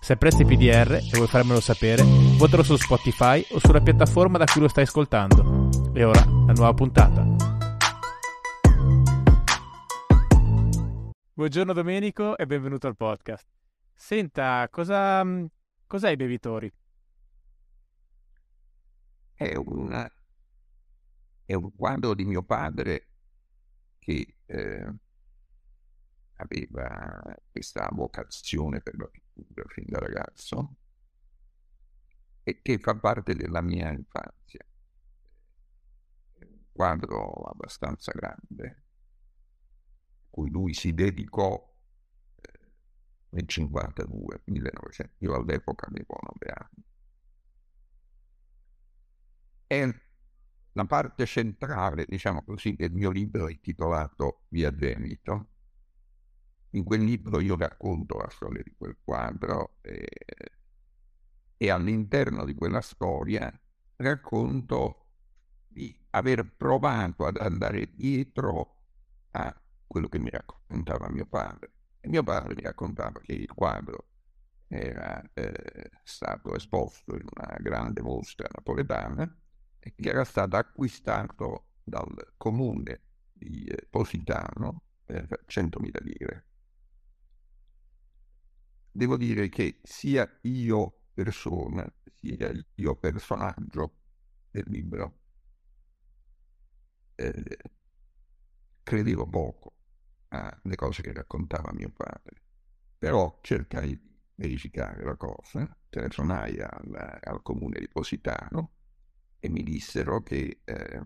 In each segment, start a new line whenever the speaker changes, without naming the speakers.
Se apprezzi PDR e vuoi farmelo sapere, votalo su Spotify o sulla piattaforma da cui lo stai ascoltando. E ora, la nuova puntata. Buongiorno Domenico e benvenuto al podcast. Senta, cosa, cos'è i bevitori?
È, una, è un quadro di mio padre che eh, aveva questa vocazione per la pittura fin da ragazzo e che fa parte della mia infanzia. È un quadro abbastanza grande, cui lui si dedicò eh, nel 52, 1900, io all'epoca avevo 9 anni. È la parte centrale, diciamo così, del mio libro intitolato Via Zenito, in quel libro io racconto la storia di quel quadro e, e all'interno di quella storia racconto di aver provato ad andare dietro a quello che mi raccontava mio padre. E mio padre mi raccontava che il quadro era eh, stato esposto in una grande mostra napoletana e che era stato acquistato dal comune di eh, Positano per 100.000 lire devo dire che sia io persona, sia io personaggio del libro, eh, credevo poco alle cose che raccontava mio padre, però cercai di verificare la cosa, telefonai al, al comune di Positano e mi dissero che eh,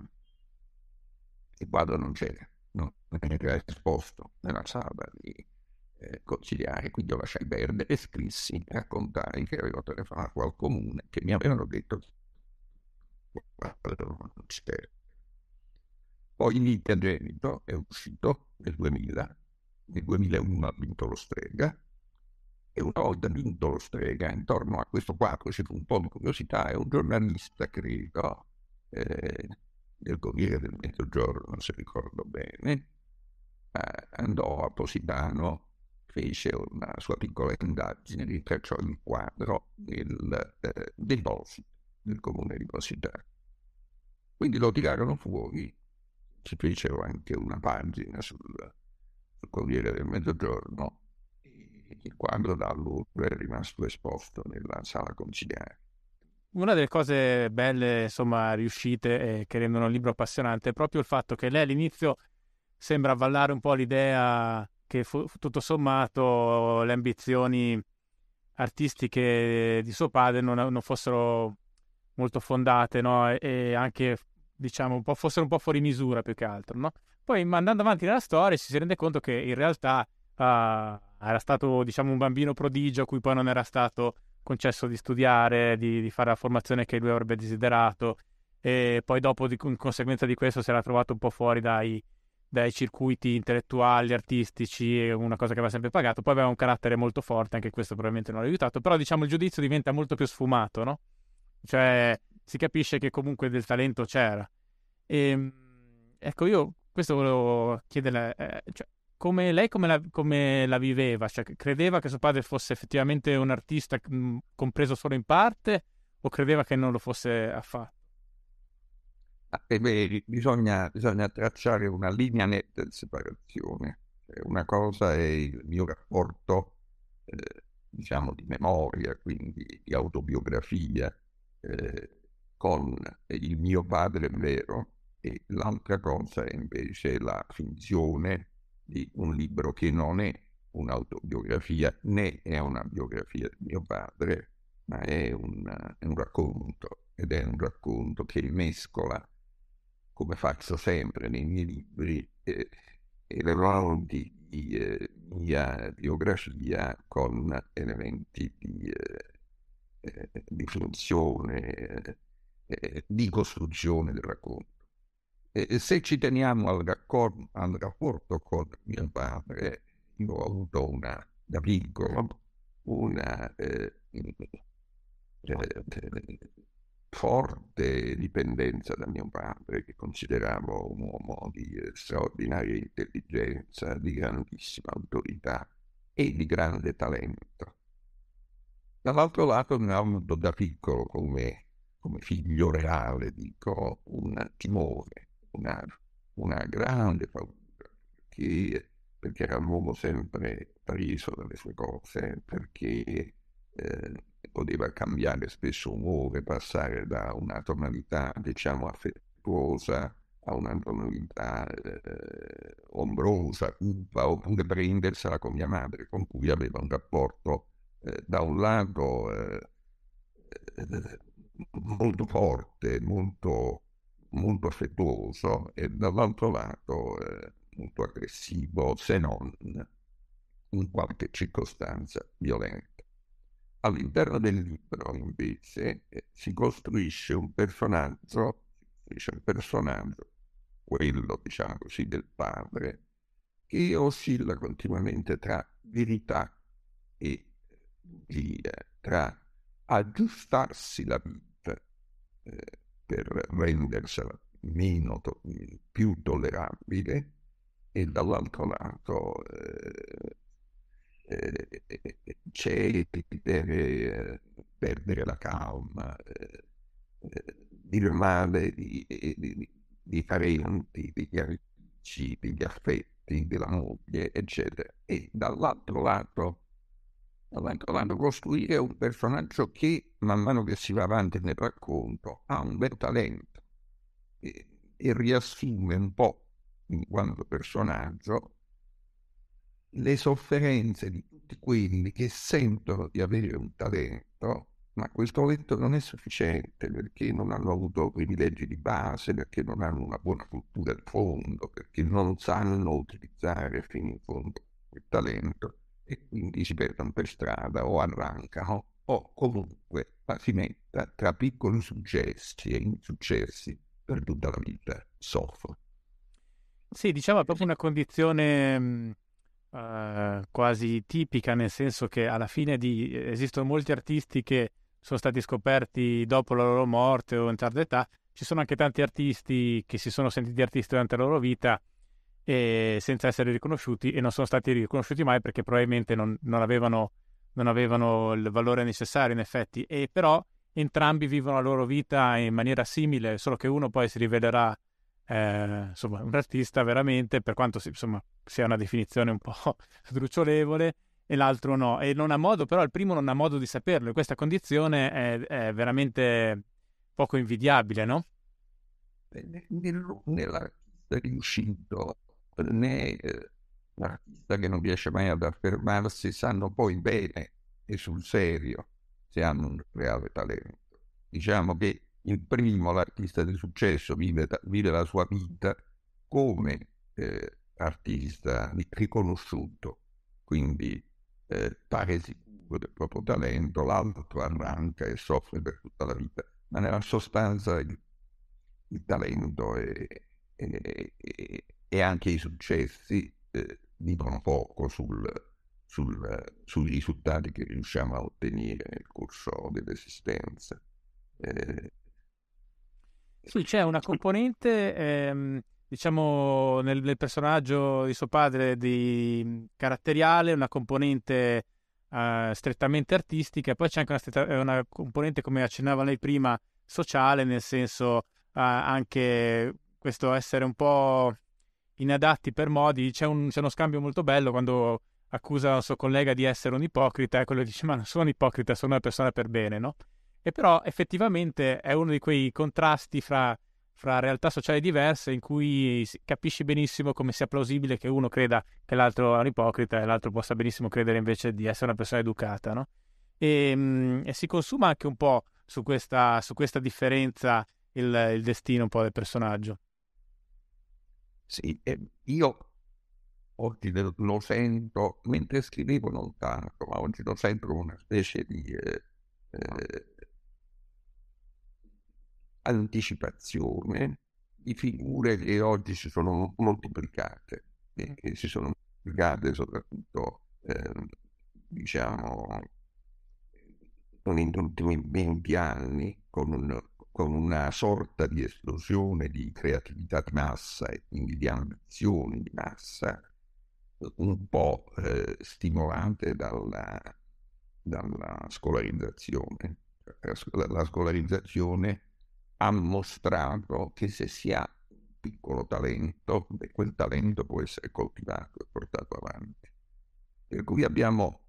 il quadro non c'era, non era esposto nella sala di eh, conciliare, quindi io lasciai perdere e scrissi, raccontai che avevo telefonato al comune, che mi avevano detto non c'era. Poi Nicchia Genito è uscito nel 2000, nel 2001 ha vinto lo Strega, e una volta vinto lo Strega, intorno a questo quadro c'è un po' di curiosità, è un giornalista, credo, eh, del Corriere del Mezzogiorno, se ricordo bene, eh, andò a Positano fece una sua piccola indagine, rintracciò il quadro del eh, deposito del comune di Positano. Quindi lo tirarono fuori, ci fecero anche una pagina sul, sul Corriere del Mezzogiorno e il quadro da allora è rimasto esposto nella sala conciliare.
Una delle cose belle, insomma, riuscite e che rendono il libro appassionante è proprio il fatto che lei all'inizio sembra avvallare un po' l'idea che fu, tutto sommato le ambizioni artistiche di suo padre non, non fossero molto fondate no? e, e, anche diciamo un po', fossero un po' fuori misura più che altro. No? Poi andando avanti nella storia si rende conto che in realtà uh, era stato diciamo un bambino prodigio a cui poi non era stato concesso di studiare, di, di fare la formazione che lui avrebbe desiderato e poi dopo di, in conseguenza di questo si era trovato un po' fuori dai, dai circuiti intellettuali, artistici, una cosa che aveva sempre pagato. Poi aveva un carattere molto forte, anche questo probabilmente non l'ha aiutato, però diciamo il giudizio diventa molto più sfumato, no? Cioè si capisce che comunque del talento c'era. E, ehm, ecco, io questo volevo chiederle, eh, cioè, come lei come la, come la, viveva? Cioè, credeva che suo padre fosse effettivamente un artista mh, compreso solo in parte o credeva che non lo fosse affatto?
E beh, bisogna, bisogna tracciare una linea netta di separazione. Cioè, una cosa è il mio rapporto, eh, diciamo, di memoria, quindi di autobiografia, eh, con il mio padre vero, e l'altra cosa è invece la finzione di un libro che non è un'autobiografia né è una biografia di mio padre, ma è un, è un racconto ed è un racconto che mescola come faccio sempre nei miei libri, eh, elementi di eh, mia biografia con elementi di, eh, eh di funzione, eh, di costruzione del racconto. E se ci teniamo al, raccordo, al rapporto con mio padre, io ho avuto una, da piccolo una eh, eh, forte dipendenza da mio padre, che consideravo un uomo di straordinaria intelligenza, di grandissima autorità e di grande talento. Dall'altro lato mi ha da piccolo come, come figlio reale, dico, un timore, una, una grande paura, perché, perché era un uomo sempre preso dalle sue cose, perché eh, poteva cambiare spesso umore, passare da una tonalità, diciamo, affettuosa a una tonalità eh, ombrosa, cupa, oppure prendersela con mia madre, con cui aveva un rapporto eh, da un lato eh, molto forte, molto, molto affettuoso e dall'altro lato eh, molto aggressivo, se non in qualche circostanza violento. All'interno del libro, invece, eh, si costruisce un personaggio, si un personaggio, quello, diciamo così, del padre, che oscilla continuamente tra verità e bugia, tra aggiustarsi la vita eh, per rendersela meno, to- più tollerabile e dall'altro lato eh, c'è perdere, perdere la calma, eh, dire male di, di, di parenti, degli amici, degli affetti, della moglie, eccetera. E dall'altro lato, dall'altro lato costruire un personaggio che, man mano che si va avanti nel racconto, ha un bel talento e, e riassume un po' in quanto personaggio le sofferenze di tutti quelli che sentono di avere un talento, ma quel talento non è sufficiente perché non hanno avuto privilegi di base, perché non hanno una buona cultura di fondo, perché non sanno utilizzare fino in fondo quel talento e quindi si perdono per strada o arrancano o comunque si metta tra piccoli successi e insuccessi per tutta la vita soffrono.
Sì, diciamo è proprio una condizione uh, quasi tipica, nel senso che alla fine di, esistono molti artisti che sono stati scoperti dopo la loro morte o in tarda età, ci sono anche tanti artisti che si sono sentiti artisti durante la loro vita e senza essere riconosciuti e non sono stati riconosciuti mai perché probabilmente non, non, avevano, non avevano il valore necessario in effetti, e però entrambi vivono la loro vita in maniera simile, solo che uno poi si rivelerà eh, insomma, un artista veramente, per quanto insomma, sia una definizione un po' sdrucciolevole, e l'altro no. E non ha modo, però il primo non ha modo di saperlo, e questa condizione è, è veramente poco invidiabile, no?
Nell'artista riuscito, né eh, l'artista che non riesce mai ad affermarsi, sanno poi bene e sul serio se hanno un reale talento. Diciamo che il primo, l'artista di successo, vive, vive la sua vita come eh, artista riconosciuto, quindi eh, pare sicuro del proprio talento, l'altro arranca e soffre per tutta la vita, ma nella sostanza il, il talento e, e, e, e, anche i successi eh, dicono poco sul, sul, sui risultati che riusciamo a ottenere nel corso dell'esistenza. Eh,
sì, c'è una componente, ehm, diciamo, nel, nel, personaggio di suo padre di caratteriale, una componente eh, strettamente artistica, poi c'è anche una, stretta, una, componente, come accennava lei prima, sociale, nel senso eh, anche questo essere un po' inadatti per modi. C'è, un, c'è uno scambio molto bello quando accusa il suo collega di essere un ipocrita e quello dice ma non sono un ipocrita, sono una persona per bene, no? E però effettivamente è uno di quei contrasti fra, fra realtà sociali diverse in cui capisci benissimo come sia plausibile che uno creda che l'altro è un ipocrita e l'altro possa benissimo credere invece di essere una persona educata, no? E, mm, e si consuma anche un po' su questa, su questa differenza il, il, destino un po' del personaggio.
Sì, io oggi lo sento, mentre scrivevo non tanto, ma oggi lo sento come una specie di... Eh, eh, anticipazione di figure che oggi si sono moltiplicate e che si sono moltiplicate soprattutto, eh, diciamo, negli ultimi 20 anni con, un, con, una sorta di esplosione di creatività di massa e quindi di ambizioni di massa, un po' eh, stimolate dalla, dalla scolarizzazione. La scolarizzazione ha mostrato che se si ha un piccolo talento, quel talento può essere coltivato e portato avanti. Per cui abbiamo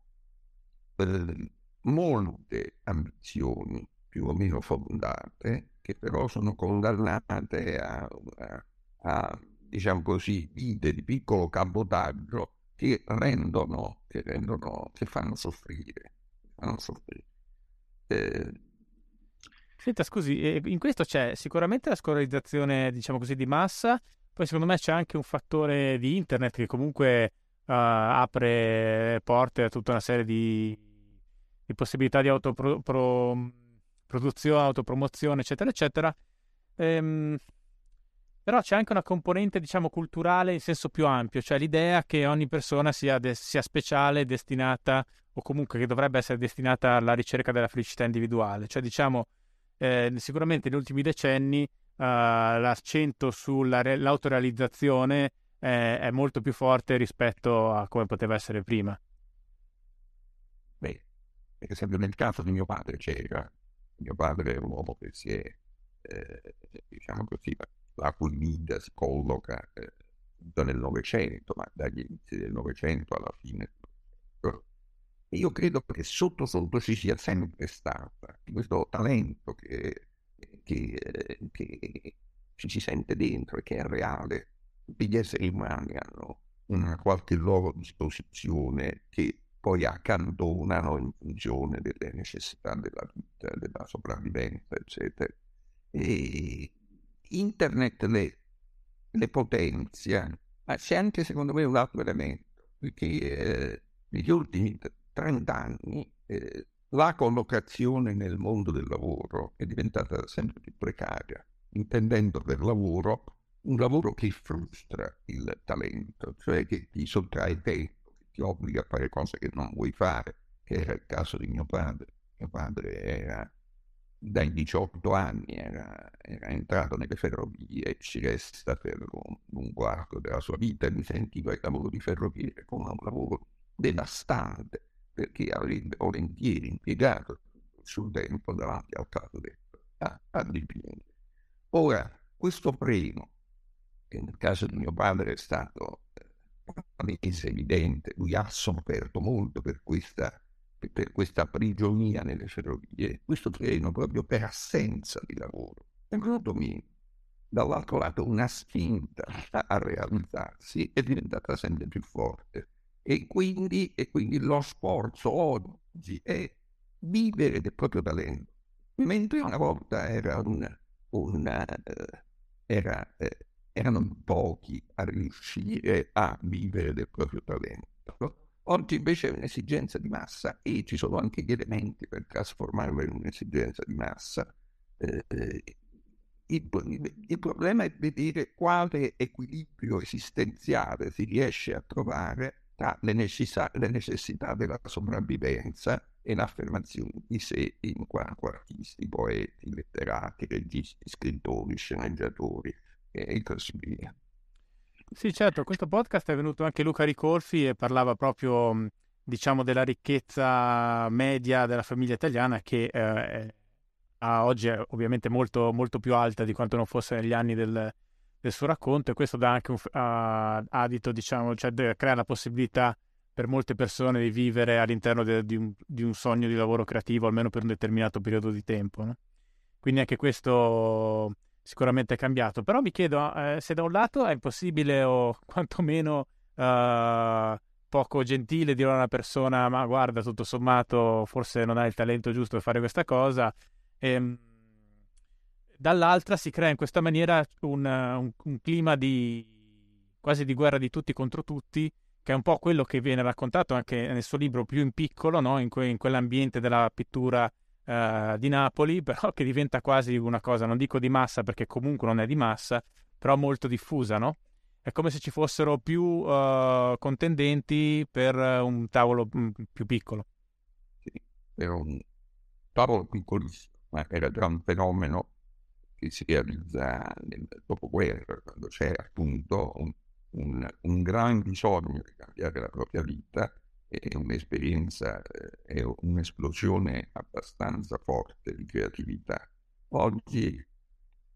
eh, molte ambizioni più o meno fondate che però sono condannate a, a, a diciamo così, vite di piccolo cabotaggio che rendono, che rendono, che fanno soffrire. Fanno soffrire.
Eh, Senta, scusi, in questo c'è sicuramente la scolarizzazione, diciamo così, di massa, poi secondo me c'è anche un fattore di internet che comunque uh, apre porte a tutta una serie di, di possibilità di autoproduzione, autopromozione, eccetera, eccetera. Ehm, però c'è anche una componente, diciamo, culturale in senso più ampio, cioè l'idea che ogni persona sia, de- sia speciale, destinata, o comunque che dovrebbe essere destinata alla ricerca della felicità individuale. Cioè, diciamo, eh, sicuramente negli ultimi decenni eh, l'accento sull'autorealizzazione è, è molto più forte rispetto a come poteva essere prima.
Beh, per esempio nel caso di mio padre c'era, mio padre è un uomo che si è, eh, diciamo così, la cui vita si colloca eh, nel Novecento, ma dagli inizi del Novecento alla fine e io credo che sotto sotto ci sia sempre stata questo talento che, che, che ci si sente dentro e che è reale. Tutti gli esseri umani hanno una qualche loro disposizione che poi accantonano in funzione delle necessità della vita, della sopravvivenza, eccetera. E internet le, le potenzia, ma c'è anche secondo me un altro elemento, perché eh, negli ultimi 30 anni eh, la collocazione nel mondo del lavoro è diventata sempre più precaria, intendendo per lavoro un lavoro che frustra il talento, cioè che ti sottrae tempo, che ti obbliga a fare cose che non vuoi fare, che era il caso di mio padre. Mio padre era dai 18 anni, era, era entrato nelle ferrovie e ci resta per un lungo arco della sua vita e mi sentiva il lavoro di ferroviere come un lavoro devastante perché avrebbe volentieri impiegato suo tempo davanti al caso detto a, a dipingere. Ora, questo premio, che nel caso di mio padre è stato palese, evidente, lui ha sofferto molto per questa, per questa prigionia nelle ferrovie, questo freno proprio per assenza di lavoro, è venuto meno. Dall'altro lato una spinta a realizzarsi è diventata sempre più forte e quindi, e quindi lo sforzo oggi è vivere del proprio talento, mentre una volta era un, eh, era, erano pochi a riuscire a vivere del proprio talento. Oggi invece è un'esigenza di massa e ci sono anche gli elementi per trasformarlo in un'esigenza di massa. Eh, eh il, il, problema è vedere quale equilibrio esistenziale si riesce a trovare tra le necessità, le necessità della sopravvivenza e l'affermazione di sé in quanto artisti, poeti, letterati, registi, scrittori, sceneggiatori e così via.
Sì, certo, questo podcast è venuto anche Luca Ricolfi e parlava proprio, diciamo, della ricchezza media della famiglia italiana che eh, a oggi è ovviamente molto, molto più alta di quanto non fosse negli anni del, del suo racconto e questo dà anche un uh, adito, diciamo, cioè crea la possibilità per molte persone di vivere all'interno de- di, un, di, un, sogno di lavoro creativo almeno per un determinato periodo di tempo. No? Quindi anche questo sicuramente è cambiato. Però mi chiedo eh, se da un lato è impossibile o quantomeno uh, poco gentile dire a una persona ma guarda tutto sommato forse non hai il talento giusto per fare questa cosa. E, ehm, dall'altra si crea in questa maniera un, un, un, clima di quasi di guerra di tutti contro tutti, che è un po' quello che viene raccontato anche nel suo libro più in piccolo, no? in, que, in, quell'ambiente della pittura uh, di Napoli, però che diventa quasi una cosa, non dico di massa perché comunque non è di massa, però molto diffusa, no? È come se ci fossero più uh, contendenti per un tavolo mm, più piccolo.
Sì, era un tavolo piccolissimo, ma era già un fenomeno che si realizza nel dopoguerra, quando c'è appunto un, un, un gran bisogno di cambiare la propria vita è un'esperienza, è un'esplosione abbastanza forte di creatività. Oggi,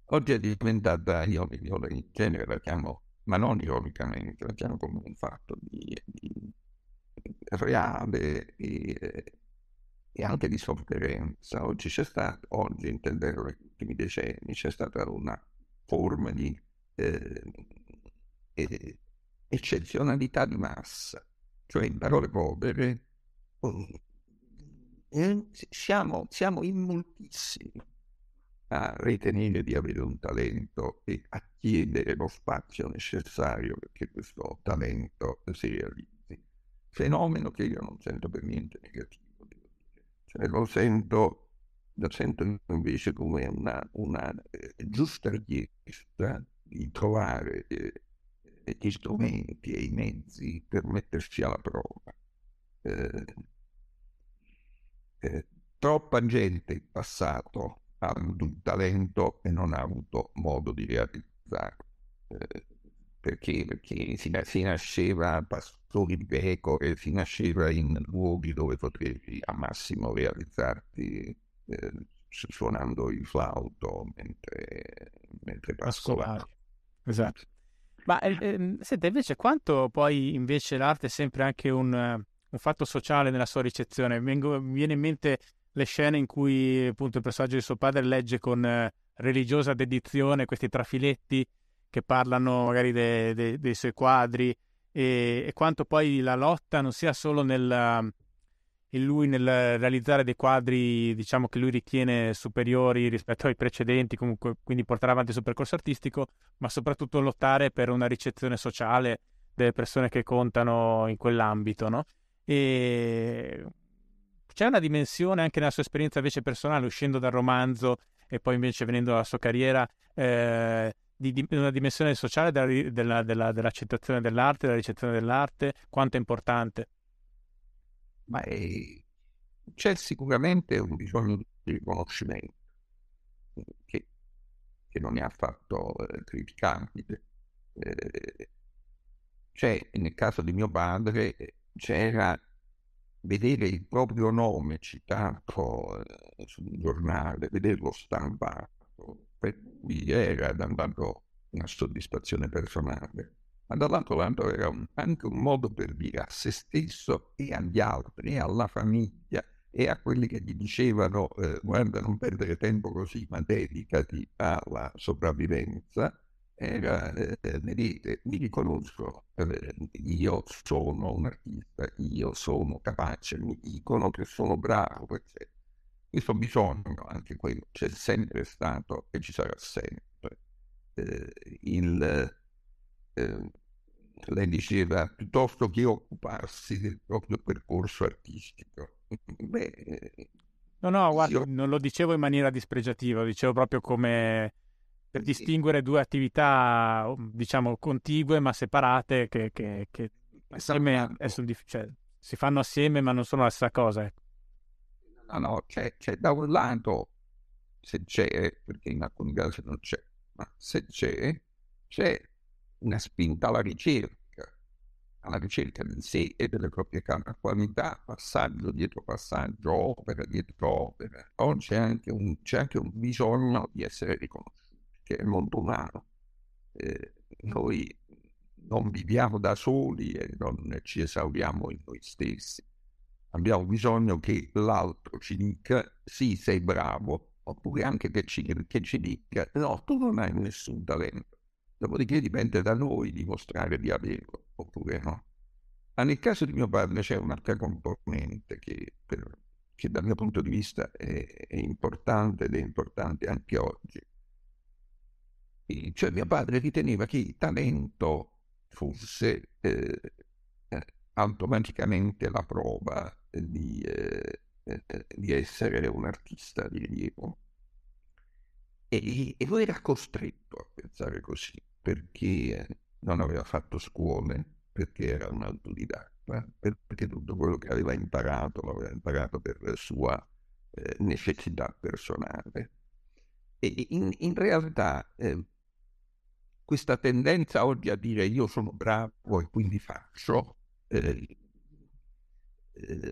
oggi è diventata, io, io in genere la chiamo, ma non ironicamente, la chiamo come un fatto di, di reale e, e, anche di sofferenza. Oggi c'è stato, oggi intendendo negli ultimi decenni, c'è stata una forma di eh, eh, eccezionalità di massa cioè in parole povere, eh, siamo, siamo in moltissimi a ritenere di avere un talento e a chiedere lo spazio necessario perché questo talento si realizzi. Fenomeno che io non sento per niente negativo, lo sento, lo sento invece come una, una eh, giusta richiesta di trovare eh, gli strumenti e i mezzi per metterci alla prova. Eh, eh, troppa gente in passato ha avuto un talento e non ha avuto modo di realizzarlo. Eh, perché? Perché si, si, nasceva pastori di pecore, si nasceva in luoghi dove potevi al massimo realizzarti eh, suonando il flauto mentre, mentre pascolavi.
Esatto. Ma eh, ehm, senta, invece, quanto poi invece l'arte è sempre anche un, un fatto sociale nella sua ricezione? Vengo, mi viene in mente le scene in cui appunto il personaggio di suo padre legge con eh, religiosa dedizione questi trafiletti che parlano magari de, de, dei suoi quadri e, e, quanto poi la lotta non sia solo nel, in lui nel realizzare dei quadri, diciamo che lui ritiene superiori rispetto ai precedenti, comunque quindi portare avanti il suo percorso artistico, ma soprattutto lottare per una ricezione sociale delle persone che contano in quell'ambito, no? E c'è una dimensione anche nella sua esperienza invece personale, uscendo dal romanzo e poi invece venendo alla sua carriera, eh, di, di, una dimensione sociale della, della, della, dell'accettazione dell'arte, della ricezione dell'arte, quanto è importante
ma è... c'è sicuramente un bisogno di riconoscimento che, che non è affatto eh, criticabile. Eh, c'è, nel caso di mio padre, c'era vedere il proprio nome citato eh, sul giornale, vederlo stampato, per lui era dato una soddisfazione personale ma dall'altro lato era un, anche un modo per dire a se stesso e agli altri, e alla famiglia e a quelli che gli dicevano eh, guarda non perdere tempo così ma dedicati alla sopravvivenza, era, eh, vedete, mi riconosco, eh, io sono un artista, io sono capace, mi dicono che sono bravo, eccetera. Questo bisogno, anche quello, c'è sempre stato e ci sarà sempre. Eh, il, eh, lei diceva, piuttosto che occuparsi del proprio percorso artistico. Beh,
no, no, guarda, io... non lo dicevo in maniera dispregiativa, lo dicevo proprio come per distinguere due attività, diciamo, contigue ma separate che, che, che assieme cioè, si fanno assieme ma non sono la stessa cosa. Ecco.
No, no, c'è, c'è da un lato, se c'è, perché in alcuni casi non c'è, ma se c'è, c'è una spinta alla ricerca, alla ricerca di sé e delle proprie qualità, passaggio dietro passaggio, opera dietro opera. Oggi c'è anche un, c'è anche un bisogno di essere riconosciuti, che è molto umano. Eh, noi non viviamo da soli e non ci esauriamo in noi stessi. Abbiamo bisogno che l'altro ci dica sì, sei bravo, oppure anche che ci, che ci dica no, tu non hai nessun talento Dopodiché dipende da noi dimostrare di averlo, oppure no. Ma nel caso di mio padre c'è un'altra componente che, per, che dal mio punto di vista è, è, importante ed è importante anche oggi. E cioè mio padre riteneva che il talento fosse eh, eh automaticamente la prova di, eh, eh, di essere un artista di rilievo. E, e lui era costretto a pensare così, perché non aveva fatto scuole, perché era un autodidatta, perché tutto quello che aveva imparato l'aveva imparato per sua eh, necessità personale. E in, in realtà eh, questa tendenza oggi a dire io sono bravo e quindi faccio, eh,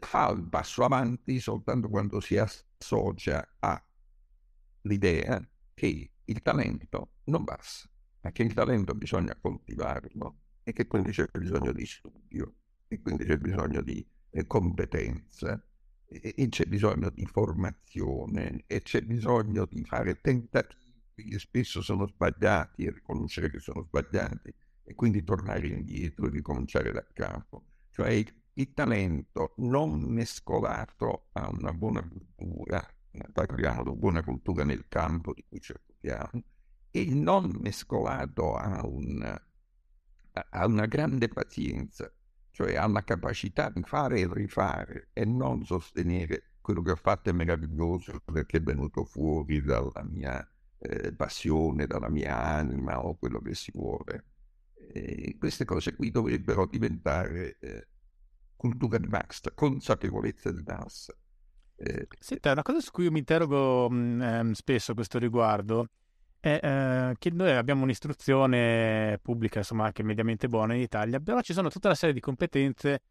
fa un passo avanti soltanto quando si associa all'idea che il talento non basta, ma che il talento bisogna coltivarlo e che quindi c'è bisogno di studio e quindi c'è bisogno di eh, competenza e c'è bisogno di formazione e c'è bisogno di fare tentativi che spesso sono sbagliati e riconoscere che sono sbagliati e quindi tornare indietro e ricominciare da capo. Cioè il, talento non mescolato a una buona cultura, parliamo buona cultura nel campo di cui ci occupiamo, e non mescolato a, un, a una grande pazienza, cioè alla capacità di fare e rifare e non sostenere quello che ho fatto è meraviglioso perché è venuto fuori dalla mia eh, passione, dalla mia anima o quello che si vuole. E queste cose qui dovrebbero diventare eh, cultura di massa, consapevolezza di massa.
Eh, Senta, una cosa su cui mi interrogo mh, mm, ehm, spesso a questo riguardo è eh, che noi abbiamo un'istruzione pubblica, insomma, anche mediamente buona in Italia, però ci sono tutta una serie di competenze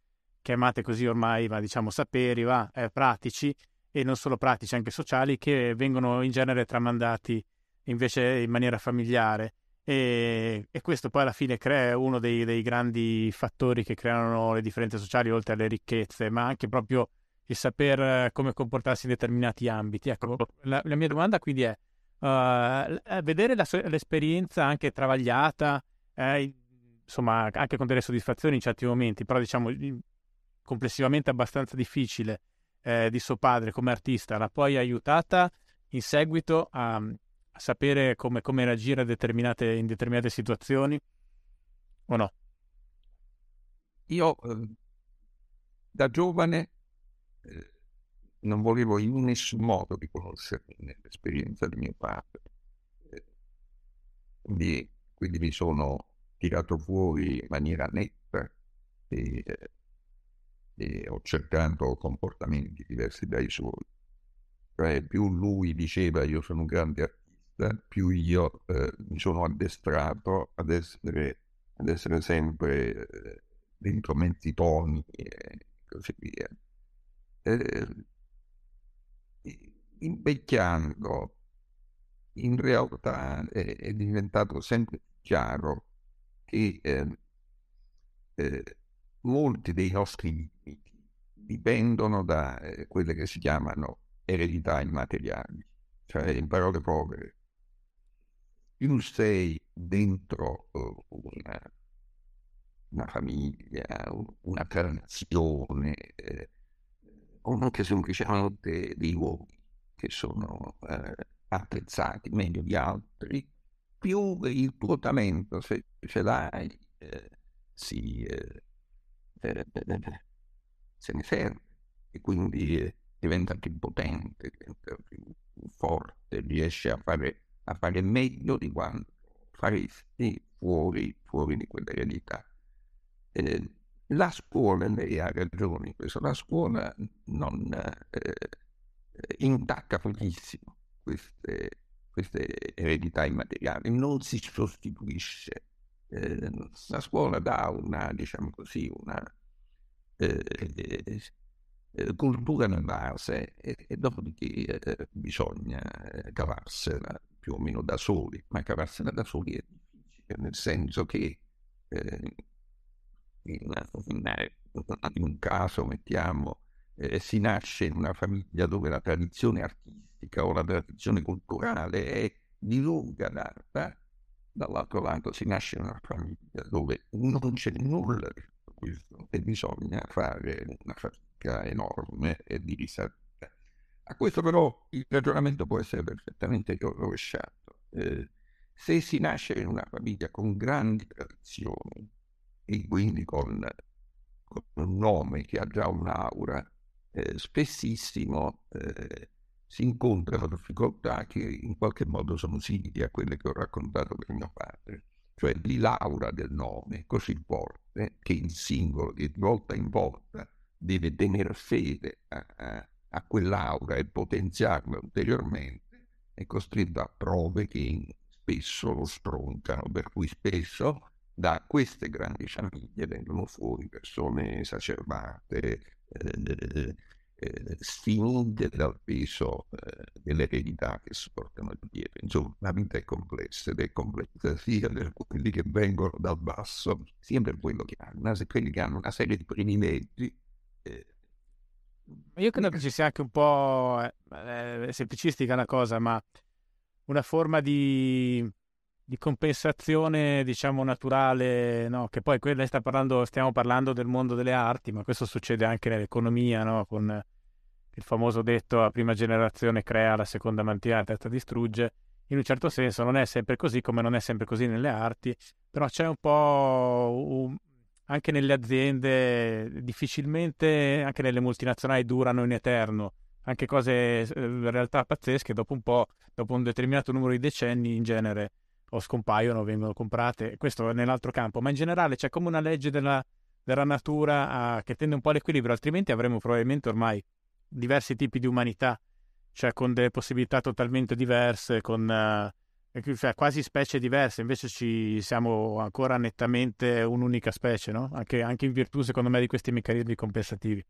chiamate così ormai, ma diciamo saperi, va, eh, pratici e non solo pratici, anche sociali, che vengono in genere tramandati invece in maniera familiare. E, e, questo poi alla fine crea uno dei, dei, grandi fattori che creano le differenze sociali oltre alle ricchezze, ma anche proprio il saper come comportarsi in determinati ambiti. Ecco, la, la mia domanda quindi è uh, vedere la, l'esperienza anche travagliata, eh, insomma anche con delle soddisfazioni in certi momenti, però diciamo complessivamente abbastanza difficile eh, di suo padre come artista, l'ha poi aiutata in seguito a sapere come, come reagire in determinate situazioni o no?
Io eh, da giovane eh, non volevo in nessun modo riconoscere l'esperienza di mio padre. Eh, quindi, quindi, mi sono tirato fuori in maniera netta e, e ho cercato comportamenti diversi dai suoi. Cioè, più lui diceva io sono un grande artista, più io eh, mi sono addestrato ad essere, ad essere sempre eh, dentro mezzi toni e così via. Eh, invecchiando, in realtà è, è, diventato sempre chiaro che eh, eh, molti dei nostri limiti dipendono da eh, quelle che si chiamano eredità immateriali, cioè in parole povere, più sei dentro uh, una, una, famiglia, una tradizione, eh, o anche semplicemente dei luoghi che sono eh, apprezzati meglio di altri, più il tuo talento, se ce l'hai, eh, si, eh, eh, se ne serve. E quindi diventa più potente, diventa più forte, riesce a fare a fare meglio di quanto faresti fuori, fuori di quella realtà. Eh, la scuola, lei ha ragione in questo, la scuola non eh, intacca pochissimo queste, queste, eredità immateriali, non si sostituisce. Eh, la scuola dà una, diciamo così, una eh, eh, cultura nella base e, e dopodiché eh, bisogna cavarsela più o meno da soli, ma cavarsela da soli è difficile, nel senso che eh, in, in, in, un caso, mettiamo, eh, si nasce in una famiglia dove la tradizione artistica o la tradizione culturale è di lunga data, dall'altro lato si nasce in una famiglia dove non c'è nulla di questo e bisogna fare una fatica enorme e di risalire a questo però il ragionamento può essere perfettamente rovesciato. Eh, se si nasce in una famiglia con grandi tradizioni e quindi con, con un nome che ha già un'aura, eh, spessissimo eh, si incontrano difficoltà che in qualche modo sono simili a quelle che ho raccontato per mio padre, cioè Laura del nome così forte che il singolo di volta in volta deve tenere fede a, a, a quell'aura e potenziarla ulteriormente, è costretto a prove che spesso lo stroncano, per cui spesso da queste grandi famiglie vengono fuori persone esacerbate, eh, eh, sfinte dal peso eh, dell'eredità che si portano dietro. Insomma, la vita è complessa ed è complessa sia per quelli che vengono dal basso, sia per quelli che hanno una serie di privilegi.
Eh, io credo che ci sia anche un po' eh, semplicistica la cosa, ma una forma di, di compensazione, diciamo, naturale, no? che poi lei sta parlando, stiamo parlando del mondo delle arti, ma questo succede anche nell'economia, no? con il famoso detto la prima generazione crea, la seconda mantiene, la terza distrugge. In un certo senso non è sempre così, come non è sempre così nelle arti, però c'è un po' un, anche nelle aziende, difficilmente anche nelle multinazionali durano in eterno. Anche cose eh, in realtà pazzesche, dopo un po', dopo un determinato numero di decenni, in genere o scompaiono o vengono comprate. Questo è nell'altro campo, ma in generale c'è come una legge della, della natura a, che tende un po' all'equilibrio, altrimenti avremo probabilmente ormai diversi tipi di umanità, cioè con delle possibilità totalmente diverse, con uh, cioè quasi specie diverse, invece ci siamo ancora nettamente un'unica specie, no? anche, anche, in virtù, secondo me, di questi meccanismi compensativi.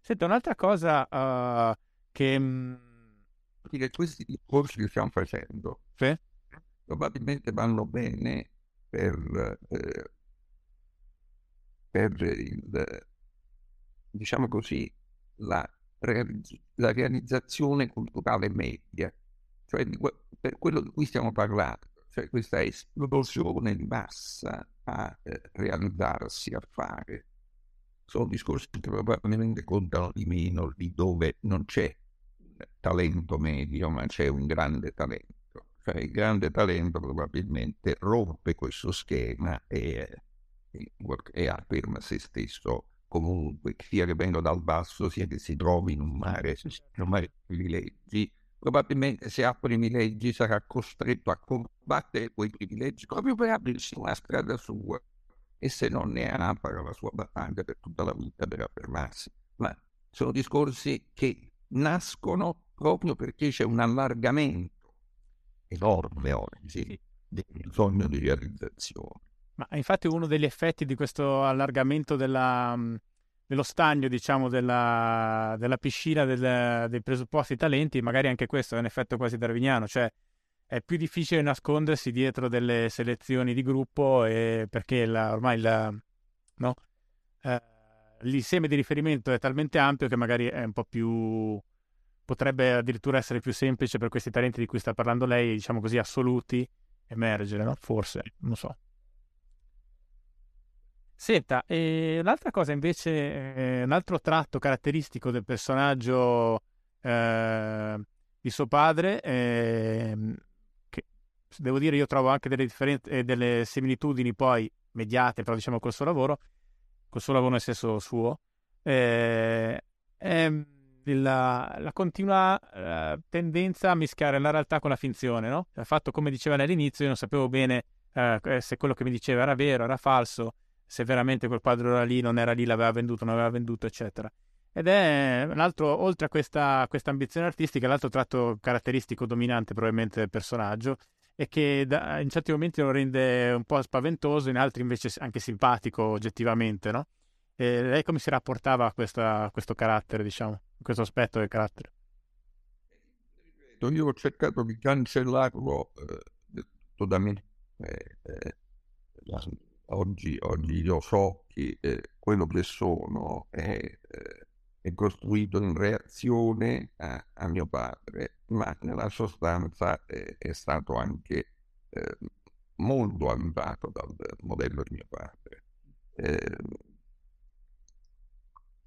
Senta, un'altra cosa uh, che...
Mm, Dire, questi discorsi che stiamo facendo
sì?
probabilmente vanno bene per, eh, per il, diciamo così, la la realizzazione culturale media, cioè per quello di cui stiamo parlando, cioè questa esplosione di massa a eh, realizzarsi, a fare. Sono discorsi che probabilmente contano di meno lì dove non c'è talento medio, ma c'è un grande talento. Cioè il grande talento probabilmente rompe questo schema e, e, e afferma se stesso comunque, sia che venga dal basso, sia che si trovi in un mare, in un mare di privilegi, probabilmente se ha privilegi sarà costretto a combattere quei privilegi proprio per aprirsi una strada sua e se non ne ha farà la sua battaglia per tutta la vita per affermarsi. Ma sono discorsi che nascono proprio perché c'è un allargamento enorme oggi del bisogno di realizzazione.
Ma infatti uno degli effetti di questo allargamento della, dello stagno, diciamo, della, della piscina del, dei presupposti talenti, magari anche questo è un effetto quasi darwiniano, cioè è più difficile nascondersi dietro delle selezioni di gruppo perché la, ormai la, no? eh, l'insieme di riferimento è talmente ampio che magari è un po' più potrebbe addirittura essere più semplice per questi talenti di cui sta parlando lei, diciamo così, assoluti, emergere, no? Forse, non so. Senta, e un'altra cosa invece, eh, un altro tratto caratteristico del personaggio eh, di suo padre, eh, che devo dire io trovo anche delle, differen- eh, delle similitudini poi mediate, però diciamo col suo lavoro, col suo lavoro nel senso suo, è la, la continua eh, tendenza a mischiare la realtà con la finzione, no? Il fatto, come diceva all'inizio, io non sapevo bene se quello che mi diceva era vero, era falso, se veramente quel quadro era lì, non era lì, l'aveva venduto, non aveva venduto, eccetera. Ed è un altro, oltre a questa, questa ambizione artistica, l'altro tratto caratteristico dominante probabilmente del personaggio è che da, in certi momenti lo rende un po' spaventoso, in altri invece anche simpatico oggettivamente, no? E lei come si rapportava a, questa, a questo carattere, diciamo, a questo aspetto del carattere?
Io ho cercato di cancellarlo eh, me. Eh, eh, oggi, oggi io so che eh, quello che sono è, eh, è, costruito in reazione a, a, mio padre, ma nella sostanza è, è stato anche eh, molto aiutato dal modello di mio padre. Ehm,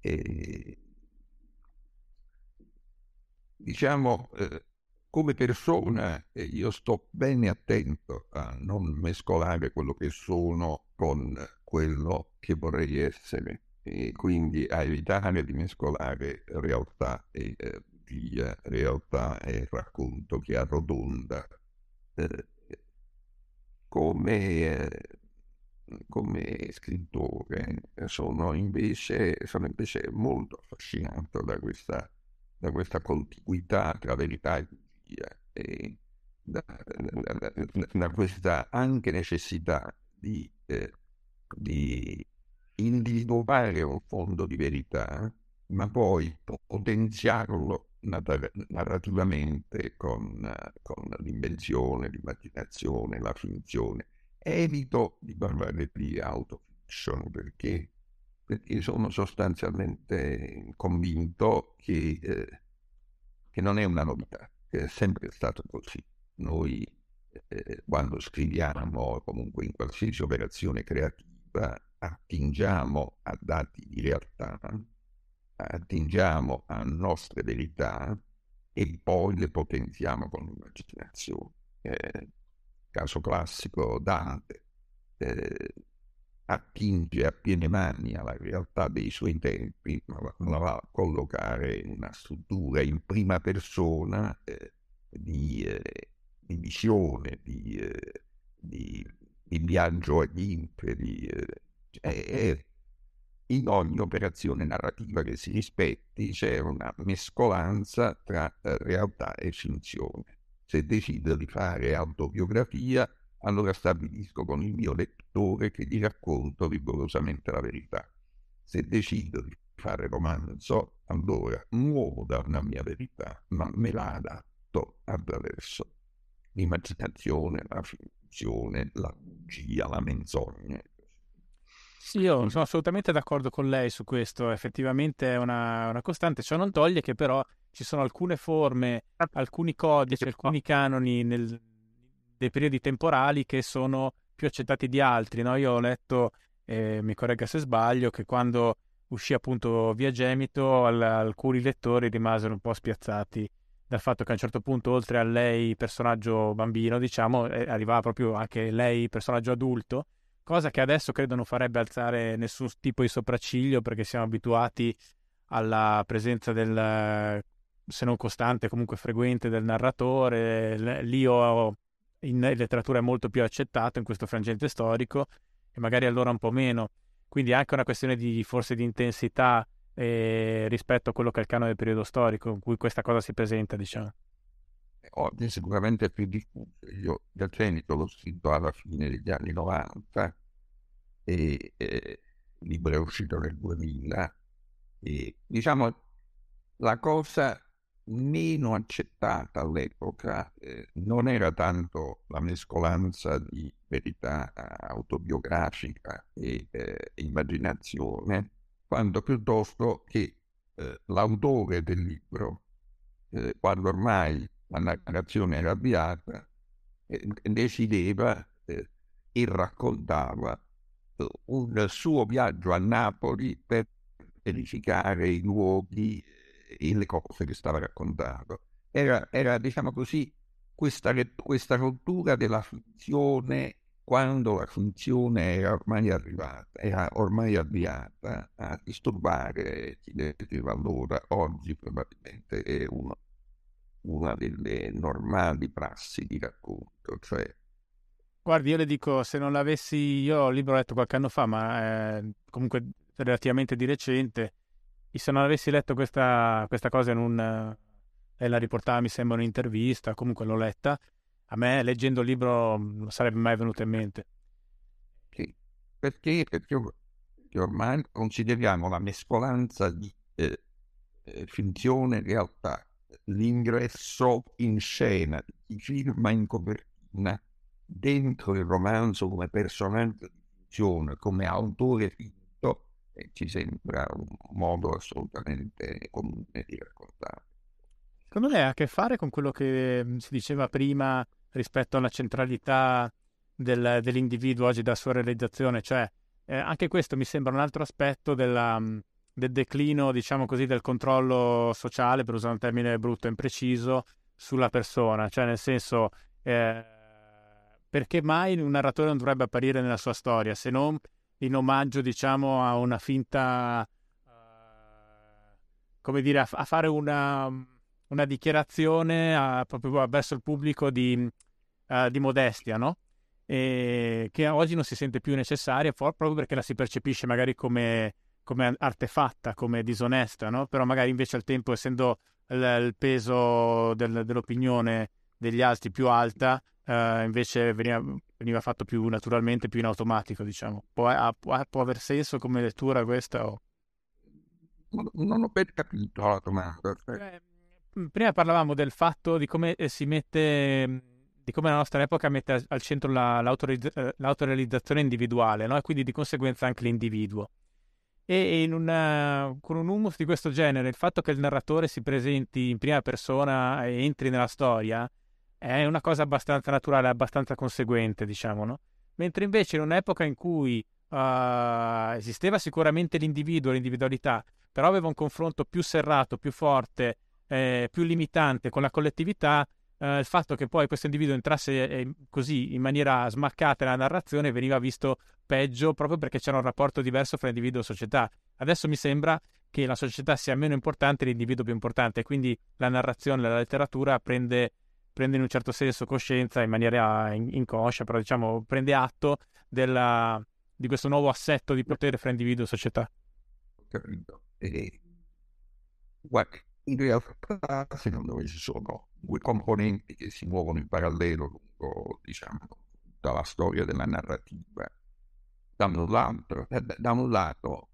e, diciamo, eh, come persona io sto bene attento a non mescolare quello che sono con quello che vorrei essere. e quindi a evitare di mescolare realtà e eh, bugia, realtà e racconto che arrotonda eh, come, eh, come scrittore sono invece, sono invece molto affascinato da questa, da questa contiguità tra verità e e da, da, da questa anche necessità di, eh, di individuare un fondo di verità, ma poi potenziarlo narrativamente con, con l'invenzione, l'immaginazione, la finzione. Evito di parlare di autofiction perché, perché sono sostanzialmente convinto che, eh, che non è una novità, che è sempre stato così. Noi eh, quando scriviamo, comunque in qualsiasi operazione creativa, attingiamo a dati di realtà, attingiamo a nostre verità e poi le potenziamo con l'immaginazione. Eh, caso classico Dante eh, attinge a piene mani alla realtà dei suoi tempi, ma la va a collocare in una struttura in prima persona eh, di, eh, di, visione, di, eh, di, di viaggio agli imperi, eh, e in ogni operazione narrativa che si rispetti c'è una mescolanza tra eh, realtà e finzione. Se decido di fare autobiografia, allora stabilisco con il mio lettore che gli racconto rigorosamente la verità. Se decido di fare romanzo, allora muovo da una mia verità, ma me la adatto attraverso l'immaginazione, la finzione, la bugia, la menzogna,
sì, io sono assolutamente d'accordo con lei su questo, effettivamente è una, una costante, ciò non toglie che però ci sono alcune forme, alcuni codici, alcuni canoni nel, dei periodi temporali che sono più accettati di altri. No? Io ho letto, eh, mi corregga se sbaglio, che quando uscì appunto Via Gemito al, alcuni lettori rimasero un po' spiazzati dal fatto che a un certo punto oltre a lei personaggio bambino diciamo eh, arrivava proprio anche lei personaggio adulto cosa che adesso credo non farebbe alzare nessun tipo di sopracciglio perché siamo abituati alla presenza del, se non costante, comunque frequente del narratore. Lì ho, in letteratura è molto più accettato in questo frangente storico e magari allora un po' meno. Quindi è anche una questione di forse di intensità eh, rispetto a quello che è il canone del periodo storico in cui questa cosa si presenta, diciamo.
Oggi sicuramente è più diffuso. Io da Cenito l'ho scritto alla fine degli anni 90 e eh, il libro è uscito nel 2000 e diciamo la cosa meno accettata all'epoca eh, non era tanto la mescolanza di verità autobiografica e eh, immaginazione, quanto piuttosto che eh, l'autore del libro, eh, quando ormai la narrazione era avviata, eh, decideva eh, e raccontava un suo viaggio a Napoli per verificare i luoghi le cose che stava raccontando. Era, era diciamo così, questa, questa rottura della funzione quando la funzione era ormai arrivata, era ormai avviata a disturbare chi leggeva allora, oggi probabilmente è uno, una delle normali prassi di racconto, cioè
Guardi, io le dico, se non l'avessi, io il libro l'ho letto qualche anno fa, ma eh, comunque relativamente di recente, se non avessi letto questa, questa cosa in un... Eh, lei la riportava, mi sembra, un'intervista, comunque l'ho letta, a me leggendo il libro non sarebbe mai venuto in mente.
Sì, perché, perché ormai consideriamo la mescolanza di eh, eh, finzione e realtà, l'ingresso in scena di firma in copertina dentro il romanzo come personaggio di finzione, come autore eh, ci sembra un modo assolutamente comune di raccontare.
Secondo lei ha a che fare con quello che mm, si diceva prima rispetto alla centralità del, dell'individuo oggi dalla sua realizzazione? Cioè, eh, anche questo mi sembra un altro aspetto della, mm, del declino, diciamo così, del controllo sociale, per usare un termine brutto e impreciso, sulla persona. Cioè, nel senso... Eh, perché mai un narratore non dovrebbe apparire nella sua storia se non in omaggio, diciamo, a una finta, uh, come dire, a, fare una, una dichiarazione a, proprio verso il pubblico di, uh, di modestia, no? E che oggi non si sente più necessaria proprio perché la si percepisce magari come, come artefatta, come disonesta, no? Però magari invece al tempo, essendo il, il peso del, dell'opinione degli altri più alta, uh, invece veniva, veniva, fatto più naturalmente, più in automatico, diciamo. Può, ha, può aver senso come lettura questa? O...
Non ho ben capito la domanda.
Eh, prima parlavamo del fatto di come eh, si mette, di come la nostra epoca mette al centro la, eh, l'autorealizzazione individuale, no? e quindi di conseguenza anche l'individuo. E una, con un humus di questo genere, il fatto che il narratore si presenti in prima persona e entri nella storia è una cosa abbastanza naturale, abbastanza conseguente, diciamo, no? Mentre invece in un'epoca in cui uh, esisteva sicuramente l'individuo, l'individualità, però aveva un confronto più serrato, più forte, eh, più limitante con la collettività, eh, il fatto che poi questo individuo entrasse eh, così in maniera smaccata nella narrazione veniva visto peggio proprio perché c'era un rapporto diverso fra individuo e società. Adesso mi sembra che la società sia meno importante e l'individuo più importante, quindi la narrazione, la letteratura prende, prende in un certo senso coscienza in maniera inconscia, però diciamo prende atto della, di questo nuovo assetto di potere fra individuo e società.
Capito. E, guarda, in realtà secondo me ci sono due componenti che si muovono in parallelo lungo, diciamo, tutta storia della narrativa. Da un lato, eh, da un lato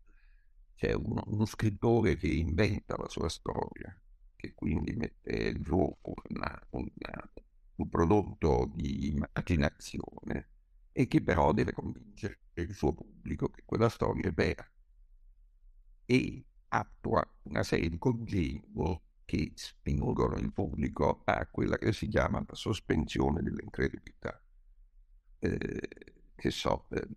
c'è uno, uno, scrittore che inventa la sua storia, che quindi mette gioco una, una, un prodotto di immaginazione e che però deve convincere il suo pubblico che quella storia è vera. E attua una serie di congegni che spingono il pubblico a quella che si chiama la sospensione dell'incredibilità. Eh, che so, eh,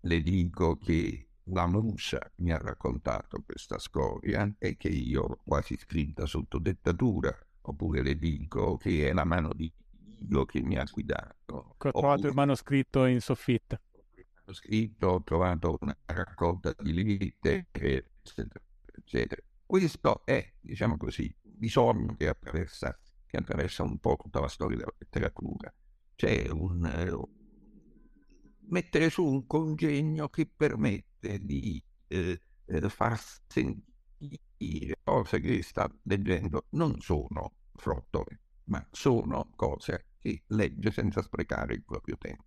le dico che la Musa mi ha raccontato questa storia e che io l'ho quasi scritta sotto dettatura, oppure le dico che è la mano di Dio che mi ha guidato.
Ho trovato il manoscritto in soffitta.
Manoscritto, ho trovato una raccolta di liriche, eccetera eccetera. Questo è, diciamo così, il bisogno che attraversa, che attraversa un po' tutta la storia della letteratura. C'è un, eh, mettere su un congegno che permette di eh, eh, far sentire cose che sta leggendo non sono frottole, ma sono cose che legge senza sprecare il proprio tempo.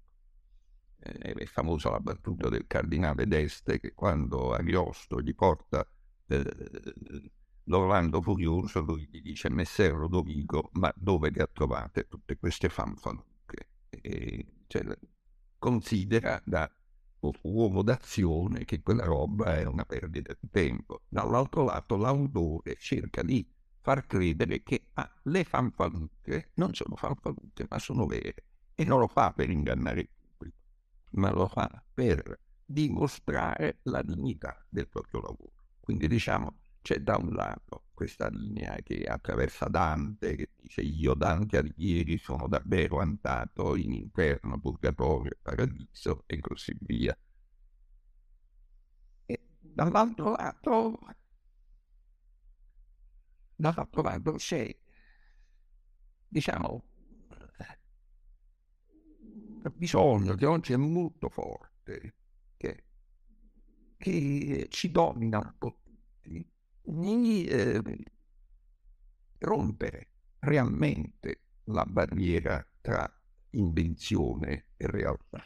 Eh, è famosa la battuta del cardinale d'Este che quando Ariosto gli porta eh, l'Orlando Furioso, lui gli dice Messer Lodovico, ma dove le ha trovate tutte queste fanfaluche? E, cioè, considera da uomo d'azione che quella roba è una perdita di tempo. Dall'altro lato l'autore cerca di far credere che ah, le fanfaluche non sono fanfaluche ma sono vere e non lo fa per ingannare il pubblico, ma lo fa per dimostrare la dignità del proprio lavoro. Quindi diciamo c'è da un lato questa linea che attraversa Dante, che dice io Dante Alighieri sono davvero andato in inferno, purgatorio, paradiso e così via. E dall'altro lato, dall'altro lato c'è, diciamo, bisogno che oggi è molto forte, che che ci domina un po' di eh, rompere realmente la barriera tra invenzione e realtà.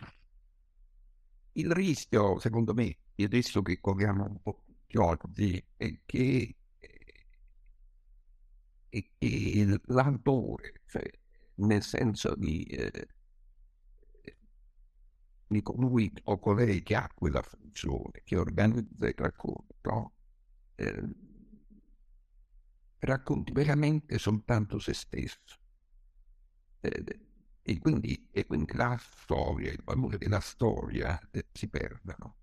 Il rischio, secondo me, e adesso che corriamo un po' tutti oggi, è che, è che l'autore, cioè nel senso di eh, di colui o colei che ha quella funzione, che organizza il racconto, eh, racconti veramente soltanto se stesso. Eh, e, quindi, e, quindi, la storia, il valore della storia eh, si perdono.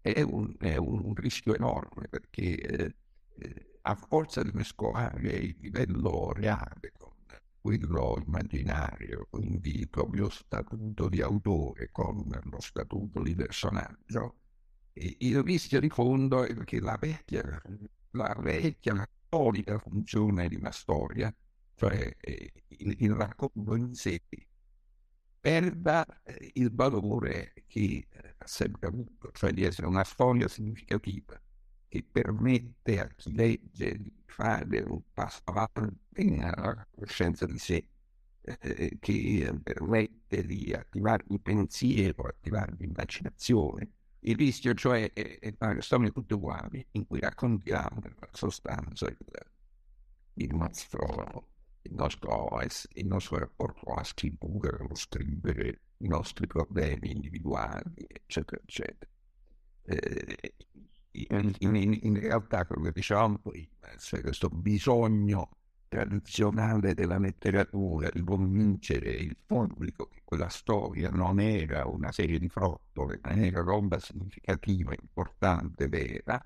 È un, è un, rischio enorme perché eh, eh, a forza di mescolare il livello reale con quello immaginario, quindi il proprio statuto di autore con lo statuto di personaggio, il rischio di fondo è che la vecchia, la vecchia, solida funzione di una storia, cioè eh, il, il racconto in sé, perda eh, il valore che eh, ha sempre avuto, cioè di essere una storia significativa che permette a chi legge di fare un passo avanti nella conoscenza di sé, eh, che permette di attivare il pensiero, attivare l'immaginazione, il rischio, cioè, è, è fare storie tutte uguali, in cui raccontiamo nella sostanza il, il, nostro, il, nostro, il nostro rapporto alla scrittura, lo scrivere, i nostri problemi individuali, eccetera, eccetera. Eh, in, in, in, realtà, come dicevamo prima, c'è questo bisogno tradizionale della letteratura di convincere il pubblico che quella storia non era una serie di frottole, ma era roba significativa, importante, vera,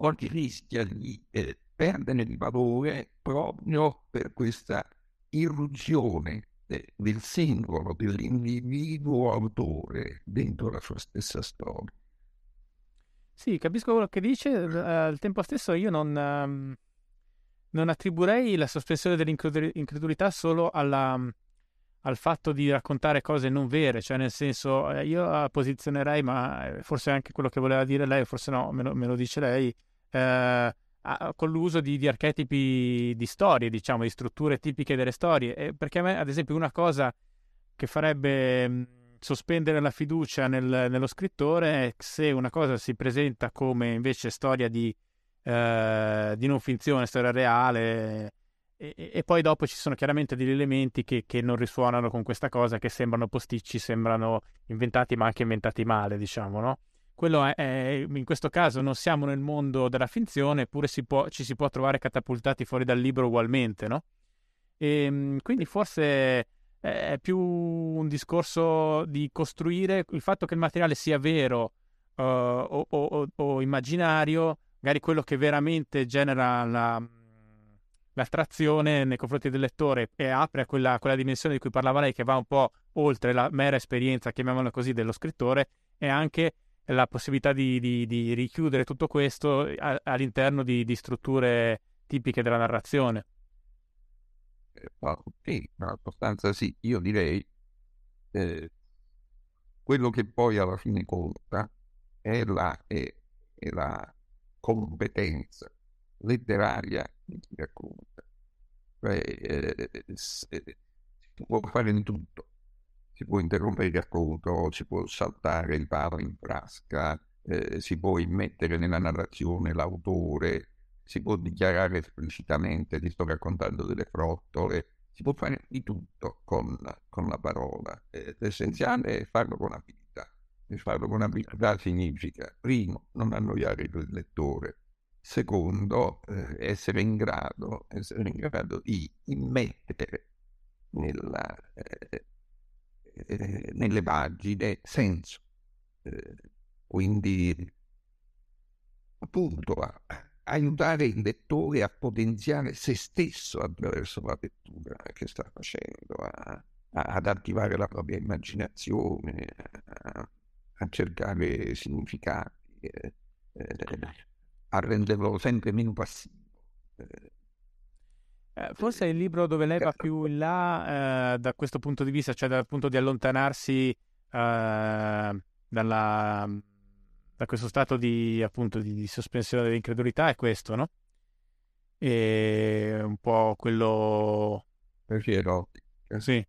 oggi rischia di eh, perdere di valore proprio per questa irruzione eh, del singolo, dell'individuo autore dentro la sua stessa storia.
Sì, capisco quello che dice, al tempo stesso io non... Um non attribuirei la sospensione dell'incredulità solo alla, al fatto di raccontare cose non vere, cioè nel senso eh, io posizionerei, ma eh, forse anche quello che voleva dire lei, forse no, me lo, me lo dice lei, eh, con l'uso di, di, archetipi di storie, diciamo, di strutture tipiche delle storie, e perché a me, ad esempio, una cosa che farebbe mh, sospendere la fiducia nel, nello scrittore è se una cosa si presenta come invece storia di eh, di non finzione, storia reale. E, e, poi dopo ci sono chiaramente degli elementi che, che, non risuonano con questa cosa, che sembrano posticci, sembrano inventati, ma anche inventati male, diciamo, no? Quello è, è, in questo caso non siamo nel mondo della finzione, eppure si può, ci si può trovare catapultati fuori dal libro ugualmente, no? E, ehm, quindi forse è più un discorso di costruire il fatto che il materiale sia vero uh, o, o, o, immaginario magari quello che veramente genera la, l'attrazione nei confronti del lettore e apre a quella, quella, dimensione di cui parlava lei che va un po' oltre la mera esperienza, chiamiamola così, dello scrittore, è anche la possibilità di, di, di richiudere tutto questo a, all'interno di, di, strutture tipiche della narrazione.
Eh, sì, abbastanza sì, io direi eh, quello che poi alla fine conta è la, è, è la competenza letteraria di chi racconta. Cioè, eh, si può fare di tutto. Si può interrompere il racconto, si può saltare il palo in frasca, eh, si può immettere nella narrazione l'autore, si può dichiarare esplicitamente ti sto raccontando delle frottole, si può fare di tutto con, con la parola. Eh, l'essenziale è farlo con abilità e farlo con abilità significa, primo, non annoiare il lettore, secondo, eh, essere, in grado, essere in grado di immettere nella, eh, eh, nelle pagine senso. Eh, quindi, appunto, a, aiutare il lettore a potenziare se stesso attraverso la lettura che sta facendo, a, a, ad attivare la propria immaginazione, a, a cercare significati, eh, eh, a renderlo sempre meno passivo.
Eh, eh forse è il libro dove lei va più in là eh, da questo punto di vista, cioè dal punto di allontanarsi dalla, da questo stato di, appunto, di, di sospensione dell'incredulità, è questo, no? E un po' quello...
Perché no?
Sì,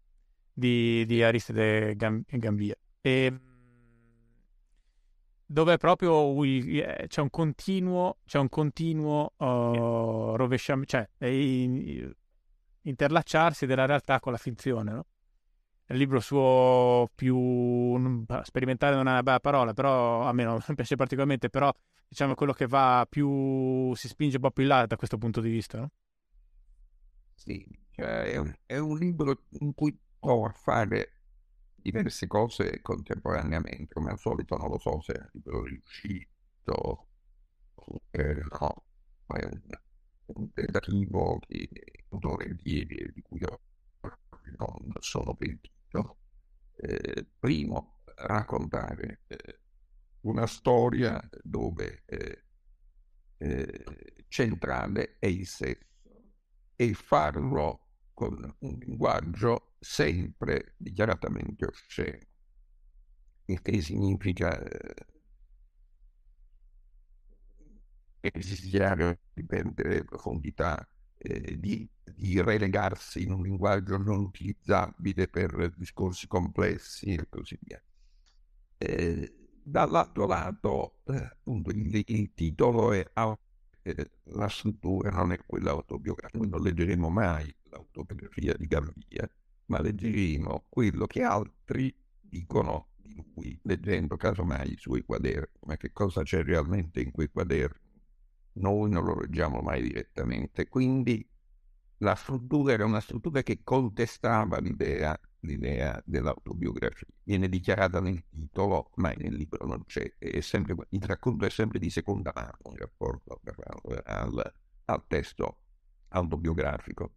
di, di Aristide Gambia. E dove proprio eh, c'è un continuo, c'è un continuo uh, rovesciamento, cioè in, interlacciarsi della realtà con la finzione, no? Il libro suo più sperimentale non è una bella parola, però a me non piace particolarmente, però diciamo quello che va più si spinge un po' più in là da questo punto di vista, no?
Sì, cioè è, un, è un libro in cui prova a fare diverse cose contemporaneamente, come al solito non lo so se è libro riuscito, eh, no, è un, un tentativo che autore di, di cui ho non sono pentito. Eh, primo, raccontare eh, una storia dove eh, eh, centrale è il sesso e farlo con un linguaggio sempre dichiaratamente osceno, il che significa eh, rischiare di perdere profondità, eh, di, di, relegarsi in un linguaggio non utilizzabile per discorsi complessi e così via. Eh, dall'altro lato, eh, appunto, il, il, titolo è eh, La struttura non è quella autobiografica, non leggeremo mai l'autobiografia di Gavia, ma leggeremo quello che altri dicono di lui, leggendo casomai i suoi quaderni. Ma che cosa c'è realmente in quei quaderni? Noi non lo leggiamo mai direttamente, quindi la struttura era una struttura che contestava l'idea, l'idea dell'autobiografia. Viene dichiarata nel titolo, ma nel libro non c'è. Sempre, il racconto è sempre di seconda mano in rapporto al, al testo autobiografico.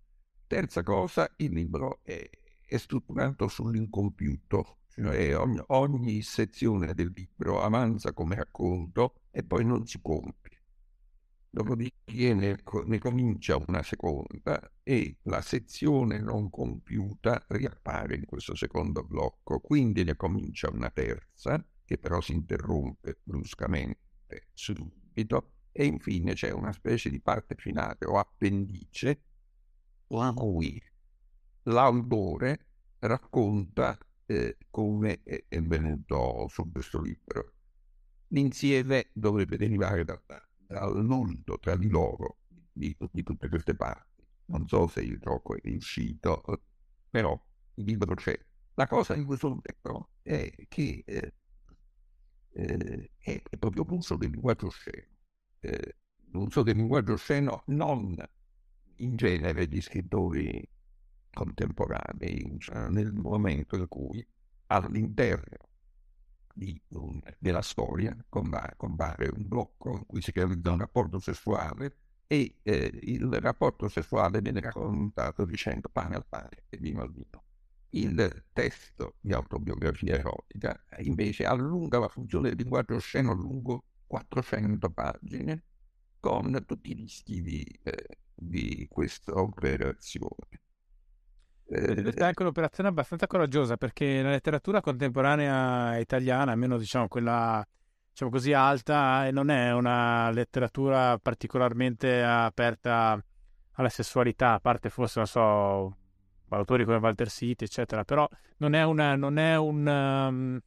Terza cosa, il libro è, è strutturato sull'incompiuto, cioè ogni, ogni, sezione del libro avanza come racconto e poi non si compie. Dopodiché ne, ne comincia una seconda e la sezione non compiuta riappare in questo secondo blocco, quindi ne comincia una terza che però si interrompe bruscamente subito e infine c'è una specie di parte finale o appendice a cui l'autore racconta eh, come è, è, venuto su questo libro. L'insieme dovrebbe derivare da, dal mondo tra di loro di, di, tutte queste parti. Non so se il gioco è riuscito, però il libro c'è. La cosa in questo libro è che eh, eh, è, proprio un uso del linguaggio sceno. Eh, un uso del linguaggio sceno non in genere gli scrittori contemporanei, cioè nel momento in cui all'interno un, della storia compare, un blocco in cui si realizza un rapporto sessuale e eh, il rapporto sessuale viene raccontato dicendo pane al pane e vino al vino. Il testo di autobiografia erotica invece allunga la funzione del linguaggio sceno lungo 400 pagine con tutti i rischi eh, di questa operazione.
È anche un'operazione abbastanza coraggiosa perché la letteratura contemporanea italiana, almeno diciamo quella diciamo così alta, eh, non è una letteratura particolarmente aperta alla sessualità, a parte forse, non so, autori come Walter City, eccetera, però non è, una, non è un... Um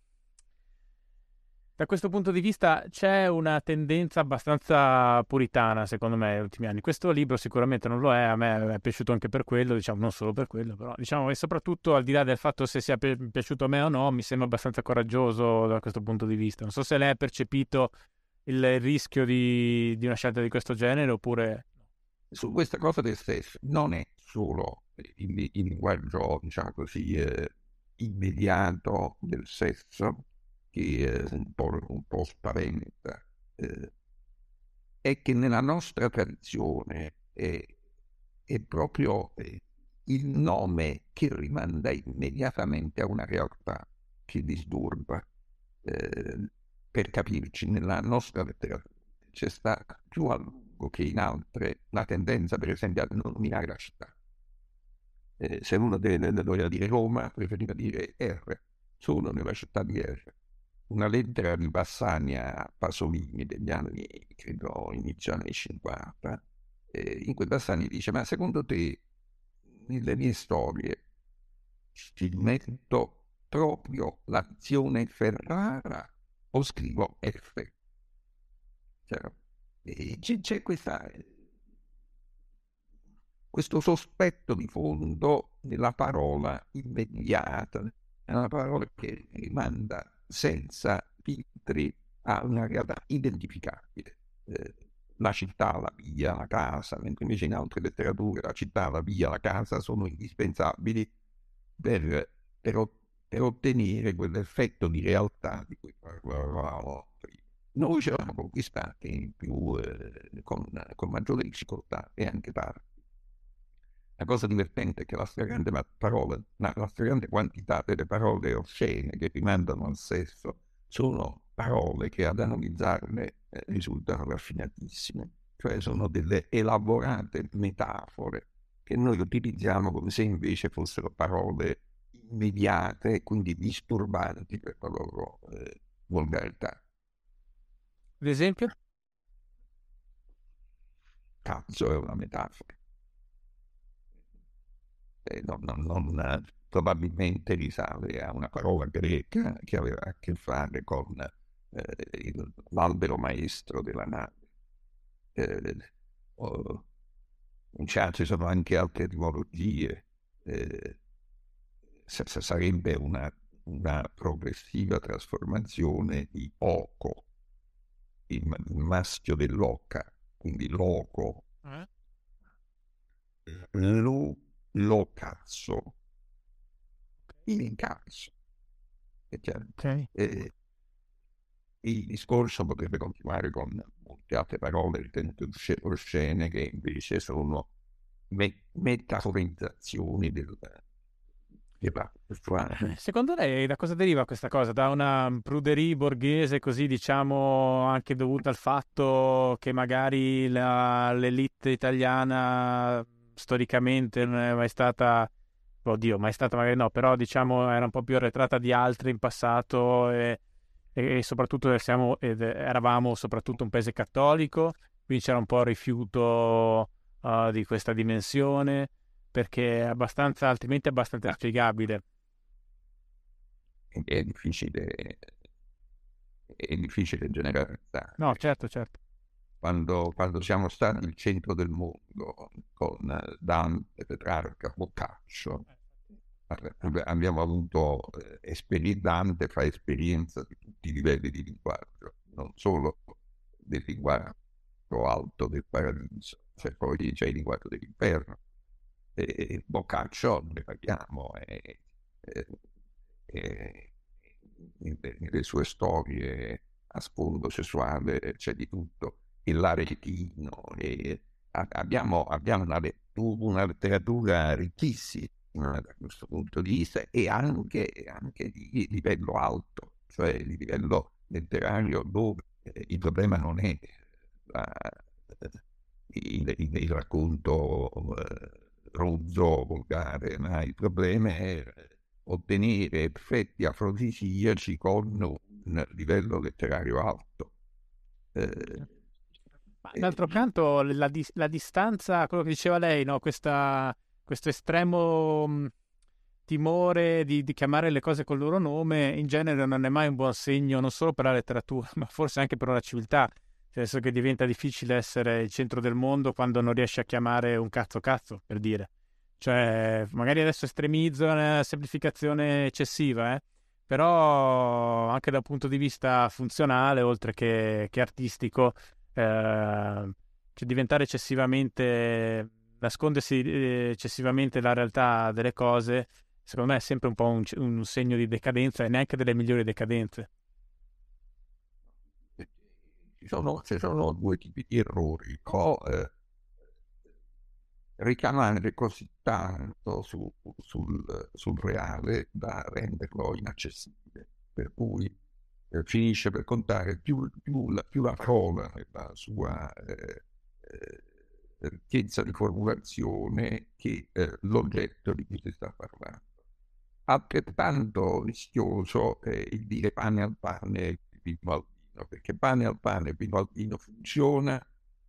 da questo punto di vista c'è una tendenza abbastanza puritana, secondo me, negli ultimi anni. Questo libro sicuramente non lo è, a me è piaciuto anche per quello, diciamo, non solo per quello, però diciamo, e soprattutto al di là del fatto se sia pi- piaciuto a me o no, mi sembra abbastanza coraggioso da questo punto di vista. Non so se lei ha percepito il, rischio di, di, una scelta di questo genere oppure...
Su questa cosa del stesso, non è solo il, il linguaggio, diciamo così, eh, immediato del sesso, che eh, un, po', un po' spaventa, eh, è che nella nostra tradizione è, è proprio eh, il nome che rimanda immediatamente a una realtà che disturba. Eh, per capirci, nella nostra letteratura c'è stata più a lungo che in altre la tendenza, per esempio, a nominare la città. Eh, se uno deve, doveva dire Roma, preferiva dire R, sono nella città di R una lettera di Bassani a Pasolini degli anni, credo, inizio anni 50, eh, in cui Bassani dice, ma secondo te nelle mie storie ci metto proprio l'azione Ferrara o scrivo F? Cioè, c'è, c'è questa, questo sospetto di fondo della parola immediata, una parola che rimanda senza filtri a una realtà identificabile. Eh, la città, la via, la casa, mentre invece in altre letterature la città, la via, la casa sono indispensabili per, per, per ottenere quell'effetto di realtà di cui parlavamo prima. Noi ci eravamo conquistati più, eh, con, con maggiore difficoltà e anche tardi. La cosa divertente è che la stragrande, parola, la stragrande quantità delle parole oscene che rimandano al sesso sono parole che ad analizzarle eh, risultano raffinatissime, cioè sono delle elaborate metafore che noi utilizziamo come se invece fossero parole immediate e quindi disturbanti per la loro eh, volgarità.
Ad esempio?
Cazzo è una metafora non, non, non, probabilmente risale a una parola greca che aveva a che fare con eh, l'albero maestro della nave. Eh, oh, ci sono anche altre etimologie. Eh, sarebbe una, una, progressiva trasformazione di oco, il, il maschio dell'oca, quindi loco. Eh? Lu lo cazzo, il cazzo. Okay. Eh, il discorso potrebbe continuare con molte altre parole ritenute oscene che invece sono me- metaforizzazioni del,
Secondo lei da cosa deriva questa cosa? Da una pruderie borghese così diciamo anche dovuta al fatto che magari la, l'elite italiana storicamente non è mai stata, oddio, mai stata magari no, però diciamo era un po' più arretrata di altre in passato e, e, e soprattutto siamo, ed eravamo soprattutto un paese cattolico, quindi c'era un po' il rifiuto uh, di questa dimensione perché è abbastanza, altrimenti è abbastanza spiegabile.
È difficile, è difficile generalizzare.
No, certo, certo
quando, quando, siamo stati il centro del mondo con Dante, Petrarca, Boccaccio, abbiamo avuto eh, esperienza, Dante fa esperienza di tutti i livelli di linguaggio, non solo del linguaggio alto del paradiso, cioè poi c'è il linguaggio dell'inferno. E Boccaccio, ne parliamo, e, e, e, nelle sue storie a sfondo sessuale c'è di tutto l'aretino. E abbiamo, abbiamo una, lettura, una, letteratura ricchissima da questo punto di vista e anche, anche di livello alto, cioè di livello letterario dove il problema non è la, il, il, il, racconto eh, rozzo, volgare, ma il problema è ottenere effetti afrodisiaci con un livello letterario alto.
Eh, d'altro canto, la, di- la, distanza, quello che diceva lei, no? Questa, questo estremo mh, timore di, di, chiamare le cose col loro nome, in genere non è mai un buon segno, non solo per la letteratura, ma forse anche per una civiltà. Nel senso che diventa difficile essere il centro del mondo quando non riesci a chiamare un cazzo cazzo, per dire. Cioè, magari adesso estremizzo una semplificazione eccessiva, eh? però anche dal punto di vista funzionale, oltre che, che artistico, eh, cioè diventare eccessivamente, nascondersi eh, eccessivamente la realtà delle cose, secondo me è sempre un po' un, un segno di decadenza e neanche delle migliori decadenze.
Ci sono, ci sono due tipi di errori. O eh, richiamare così tanto su, sul, sul reale da renderlo inaccessibile. Per cui eh, finisce per contare più, più, la, più la parola nella sua eh, eh, ricchezza di formulazione che eh, l'oggetto di cui si sta parlando. Altrettanto rischioso è il dire pane al pane e vino al vino, perché pane al pane e vino al vino funziona,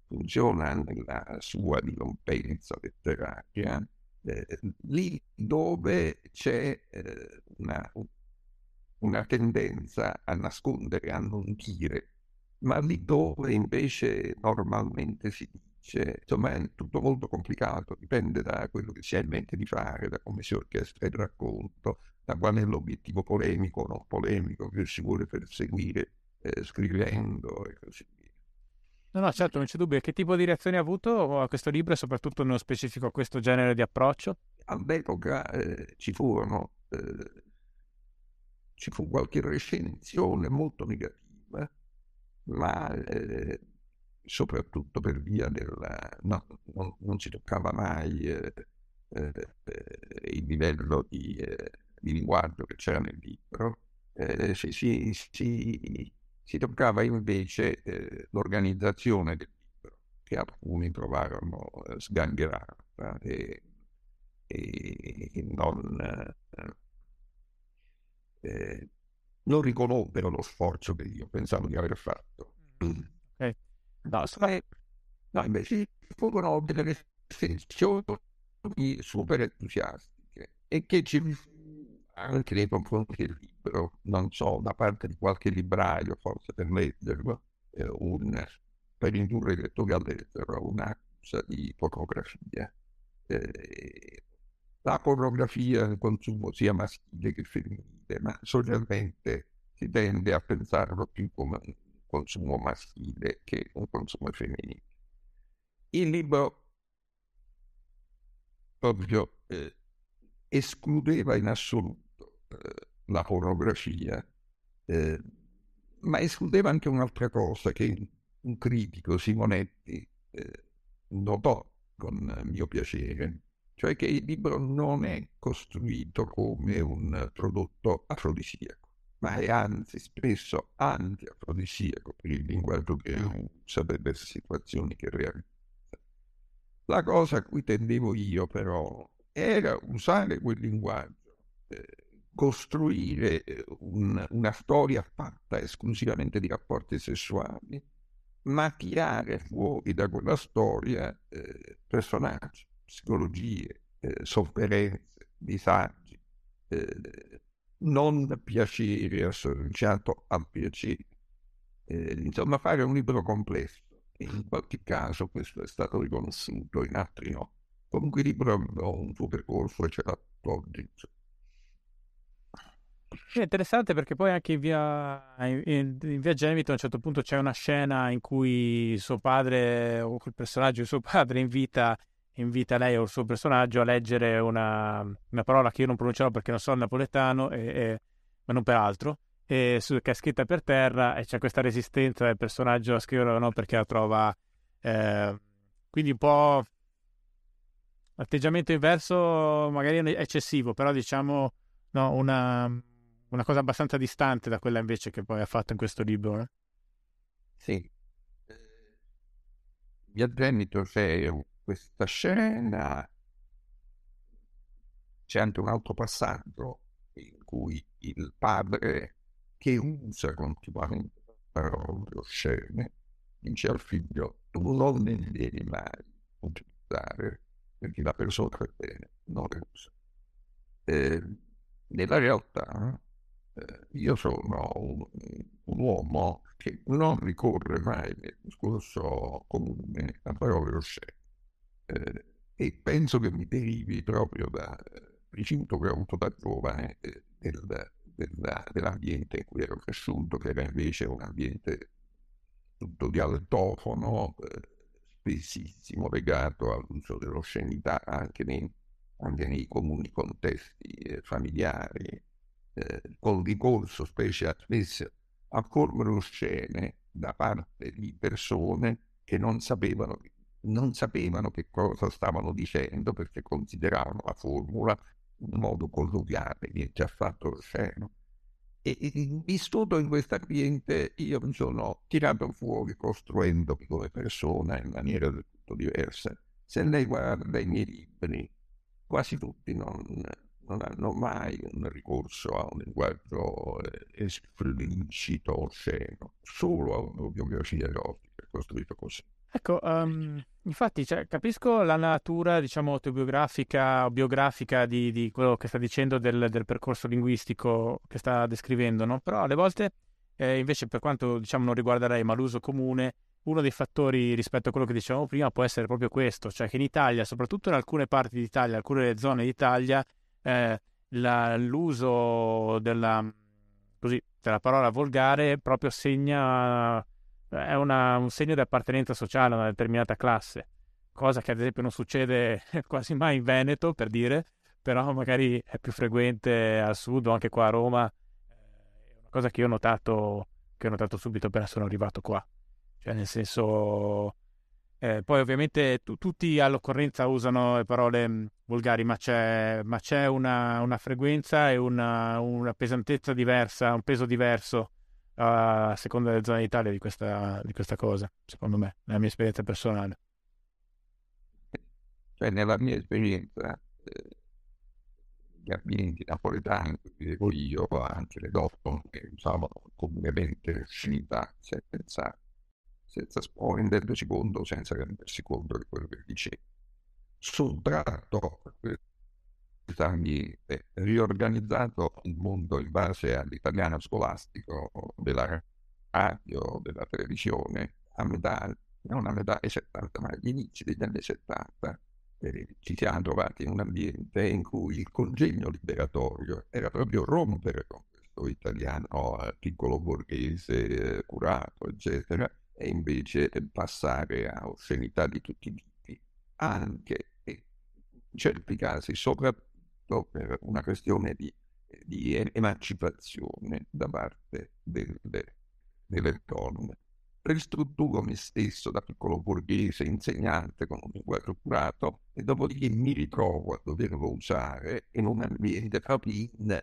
funziona nella sua dirompenza letteraria, eh, lì dove c'è eh, una, una tendenza a nascondere, a non dire, ma lì dove invece normalmente si dice, insomma è tutto molto complicato, dipende da quello che si ha in mente di fare, da come si orchestra il racconto, da qual è l'obiettivo polemico o non polemico che si vuole perseguire eh, scrivendo e così via.
No, no, certo, non c'è dubbio. Che tipo di reazione ha avuto a questo libro e soprattutto nello specifico a questo genere di approccio?
All'epoca eh, ci furono eh, ci fu qualche recensione molto negativa, ma eh, soprattutto per via della... No, non, non, si toccava mai eh, eh, il livello di, eh, di, linguaggio che c'era nel libro, eh, si, si, si, si, toccava invece eh, l'organizzazione del libro, che alcuni trovarono sgangherata e, e non, eh, non riconobbero lo sforzo che io pensavo di aver fatto.
Okay. No,
no, invece furono delle restrizioni super entusiastiche e che ci anche nei confronti del libro, non so, da parte di qualche libraio, forse per leggerlo, eh, un, per indurre i lettori a leggerlo, un'accusa di pornografia. Eh, la pornografia è un consumo sia maschile che femminile, ma socialmente si tende a pensarlo più come un consumo maschile che un consumo femminile. Il libro proprio eh, escludeva in assoluto eh, la pornografia, eh, ma escludeva anche un'altra cosa che un critico, Simonetti, eh, notò con mio piacere, cioè che il libro non è costruito come un prodotto afrodisiaco, ma è anzi spesso anti-afrodisiaco per il linguaggio che usa per le situazioni che realizza. La cosa a cui tendevo io però era usare quel linguaggio, eh, costruire un, una storia fatta esclusivamente di rapporti sessuali, ma tirare fuori da quella storia eh, personaggi, psicologie, eh, sofferenze, disagi, eh, non piacere associato al piacere. Eh, insomma, fare un libro complesso in qualche caso questo è stato riconosciuto, in altri no. Comunque il libro ha un suo percorso e ce l'ha oggi.
È interessante perché poi anche in via, in, in via Gemito a un certo punto c'è una scena in cui suo padre o quel personaggio di suo padre invita, invita lei o il suo personaggio a leggere una, una parola che io non pronuncerò perché non so il napoletano, e, e, ma non per altro, e su, che è scritta per terra e c'è questa resistenza del personaggio a scriverlo no perché la trova eh, quindi un po' atteggiamento inverso magari eccessivo però diciamo no, una, una, cosa abbastanza distante da quella invece che poi ha fatto in questo libro eh?
sì vi addennito c'è questa scena c'è anche un altro passaggio in cui il padre che usa continuamente parole oscene, dice al figlio, tu non ne devi mai utilizzare, perché la persona per bene non le usa. Eh, nella realtà eh, io sono un, un, uomo che non ricorre mai nel discorso comune a parole oscene eh, e penso che mi derivi proprio da principio che ho avuto da giovane eh, del, della, dell'ambiente in cui ero cresciuto, che era invece un ambiente tutto dialettofono, eh, spessissimo legato all'uso dell'oscenità anche nei, anche nei comuni contesti eh, familiari, eh, con ricorso specie a, spesso a formule oscene da parte di persone che non sapevano, non sapevano che cosa stavano dicendo perché consideravano la formula in modo colloquiale, niente affatto osceno. E, e vissuto in questo ambiente io mi sono tirato fuori costruendomi come persona in maniera del tutto diversa. Se lei guarda i miei libri, quasi tutti non, non hanno mai un ricorso a un linguaggio eh, esplicito osceno, solo a un'autobiografia erotica costruito così.
Ecco, um, infatti cioè, capisco la natura, diciamo, autobiografica o biografica di, di quello che sta dicendo del, del, percorso linguistico che sta descrivendo, no? Però alle volte, eh, invece, per quanto diciamo, non riguarda lei, ma l'uso comune, uno dei fattori rispetto a quello che dicevamo prima può essere proprio questo, cioè che in Italia, soprattutto in alcune parti d'Italia, alcune zone d'Italia, eh, la, l'uso della, così, della parola volgare proprio segna è una, un segno di appartenenza sociale a una determinata classe, cosa che ad esempio non succede quasi mai in Veneto, per dire, però magari è più frequente al sud o anche qua a Roma. È una cosa che io ho notato, ho notato subito appena sono arrivato qua. Cioè, nel senso, Eh, poi ovviamente tu, tutti all'occorrenza usano le parole mh, volgari, ma c'è, ma c'è una, una, frequenza e una, una, pesantezza diversa, un peso diverso a seconda delle zone d'Italia di questa, di questa cosa, secondo me, nella mia esperienza personale.
Cioè, nella mia esperienza, eh, gli ambienti napoletani, dicevo io, anche le donne che usavano comunemente scinità senza, senza rendersi conto, senza rendersi conto di quello che dicevo. Sottratto questo ambiente, riorganizzato il mondo in base all'italiano scolastico della radio, della televisione, a metà, non a metà dei 70, ma agli inizi degli anni 70, eh, ci siamo trovati in un ambiente in cui il congegno liberatorio era proprio rompere con questo italiano eh, piccolo borghese, eh, curato, eccetera, e invece passare a oscenità di tutti i tipi, anche in certi casi, soprattutto per una questione di, di emancipazione da parte delle, delle donne ristrutturo me stesso da piccolo borghese, insegnante con un linguaggio curato e dopodiché mi ritrovo a doverlo usare in un ambiente proprio in,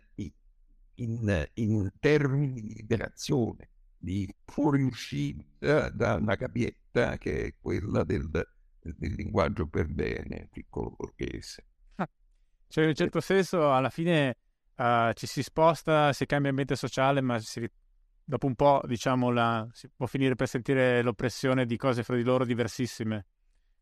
in, in termini di liberazione, di fuoriuscita da una gabbietta che è quella del, del linguaggio per bene, piccolo borghese.
Cioè in un certo senso alla fine uh, ci si sposta, si cambia ambiente sociale, ma si dopo un po', diciamo, la, si può finire per sentire l'oppressione di cose fra di loro diversissime.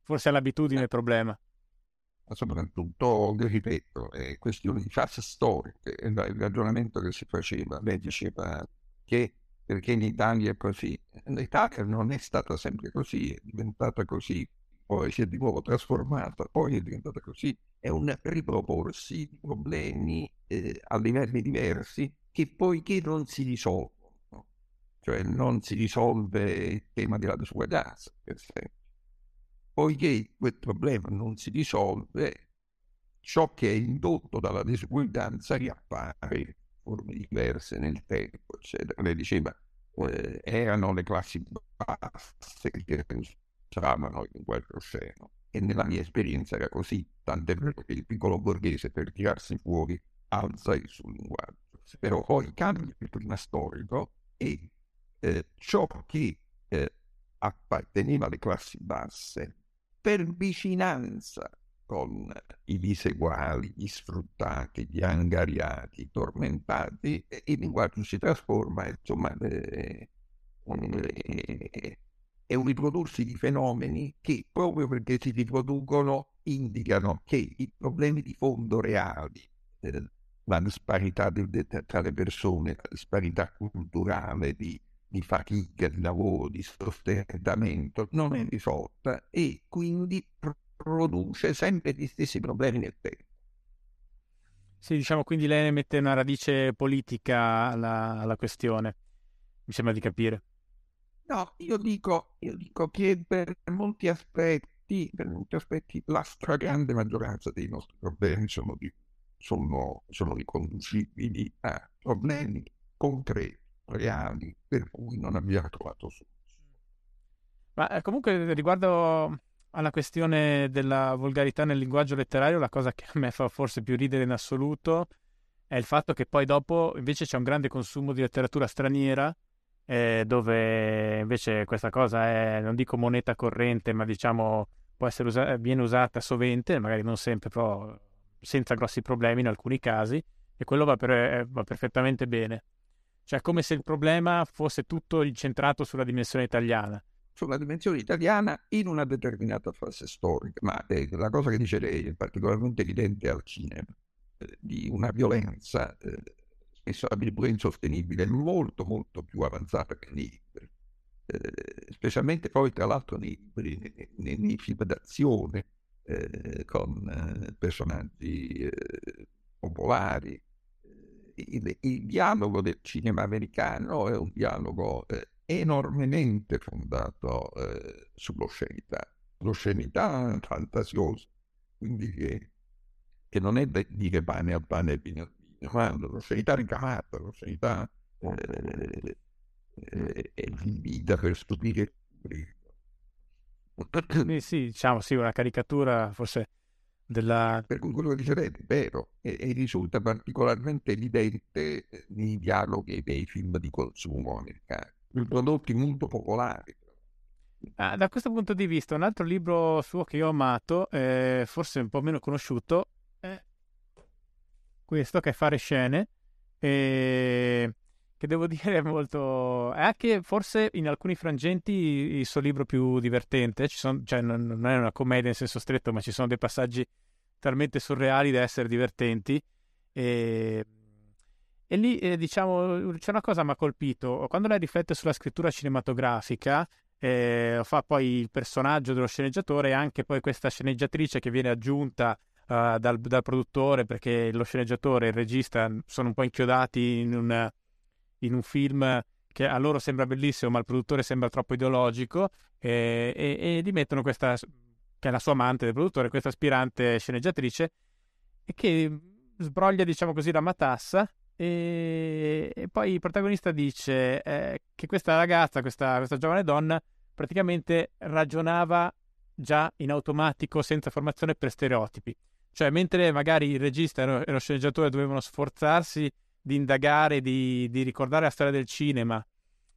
Forse è l'abitudine il problema.
Ma soprattutto, ripeto, è questione di fase storiche. Il ragionamento che si faceva, lei diceva che perché in Italia è così. L'Italia non è stata sempre così, è diventata così, poi si è di nuovo trasformata, poi è diventata così. È un riproporsi di problemi eh, a livelli diversi che poiché non si risolvono cioè non si risolve il tema della disuguaglianza, per esempio. Poiché quel problema non si risolve, ciò che è indotto dalla disuguaglianza riappare in forme diverse nel tempo, eccetera. Lei diceva, eh, erano le classi basse che usavano il linguaggio osceno. E nella mia esperienza era così, tant'è vero che il piccolo borghese per tirarsi fuori alza il suo linguaggio. Però poi cambia il clima storico e eh, ciò che eh, apparteneva alle classi basse per vicinanza con i diseguali, gli sfruttati, gli angariati, i tormentati, il linguaggio si trasforma, insomma, eh, eh, è un riprodursi di fenomeni che proprio perché si riproducono indicano che i problemi di fondo reali, eh, la disparità di, de, tra le persone, la disparità culturale, di, di fatica, di lavoro, di sostentamento non è risolta e quindi produce sempre gli stessi problemi nel tempo.
Sì, diciamo quindi lei mette una radice politica alla, alla questione, mi sembra di capire.
No, io dico, io dico che per molti aspetti, per molti aspetti, la stragrande maggioranza dei nostri problemi sono, sono, sono riconducibili a problemi concreti reali per cui non abbiamo trovato soluzione.
Ma eh, comunque riguardo alla questione della volgarità nel linguaggio letterario, la cosa che a me fa forse più ridere in assoluto è il fatto che poi dopo invece c'è un grande consumo di letteratura straniera eh, dove invece questa cosa è, non dico moneta corrente, ma diciamo può essere usa- viene usata sovente, magari non sempre, però senza grossi problemi in alcuni casi, e quello va, per, eh, va perfettamente bene. Cioè come se il problema fosse tutto incentrato sulla dimensione italiana.
Sulla dimensione italiana in una determinata fase storica, ma eh, la cosa che dice lei è particolarmente evidente al cinema, eh, di una violenza eh, spesso addirittura insostenibile, molto molto più avanzata che nei libri. Eh, specialmente poi tra l'altro nei nei, nei, nei film d'azione, eh, con eh, personaggi popolari, il, il, dialogo del cinema americano è un dialogo eh, enormemente fondato eh, sull'oscenità, l'oscenità fantasiosa, quindi che, che non è da dire pane al pane e vino al ma l'oscenità ricamata, l'oscenità eh, eh, è invita per stupire.
Eh, sì, diciamo, sì, una caricatura forse della...
Per cui quello che dice è vero e, e, risulta particolarmente evidente nei dialoghi dei film di consumo americani, prodotti molto popolari.
Ah, da questo punto di vista, un altro libro suo che io ho amato, eh, forse un po' meno conosciuto, è questo che è Fare scene, eh, che devo dire è molto... è anche forse in alcuni frangenti il suo libro più divertente, sono, cioè non, non, è una commedia in senso stretto, ma ci sono dei passaggi talmente surreali da essere divertenti. E, e lì, eh, diciamo, c'è una cosa che mi ha colpito. Quando lei riflette sulla scrittura cinematografica, eh, fa poi il personaggio dello sceneggiatore e anche poi questa sceneggiatrice che viene aggiunta uh, dal, dal, produttore perché lo sceneggiatore e il regista sono un po' inchiodati in un, in un film che a loro sembra bellissimo ma al produttore sembra troppo ideologico e, e, e gli mettono questa che è la sua amante del produttore, questa aspirante sceneggiatrice che sbroglia diciamo così la matassa e, e poi il protagonista dice eh, che questa ragazza, questa, questa giovane donna praticamente ragionava già in automatico, senza formazione per stereotipi. Cioè, mentre magari il regista e lo sceneggiatore dovevano sforzarsi di indagare, di, di, ricordare la storia del cinema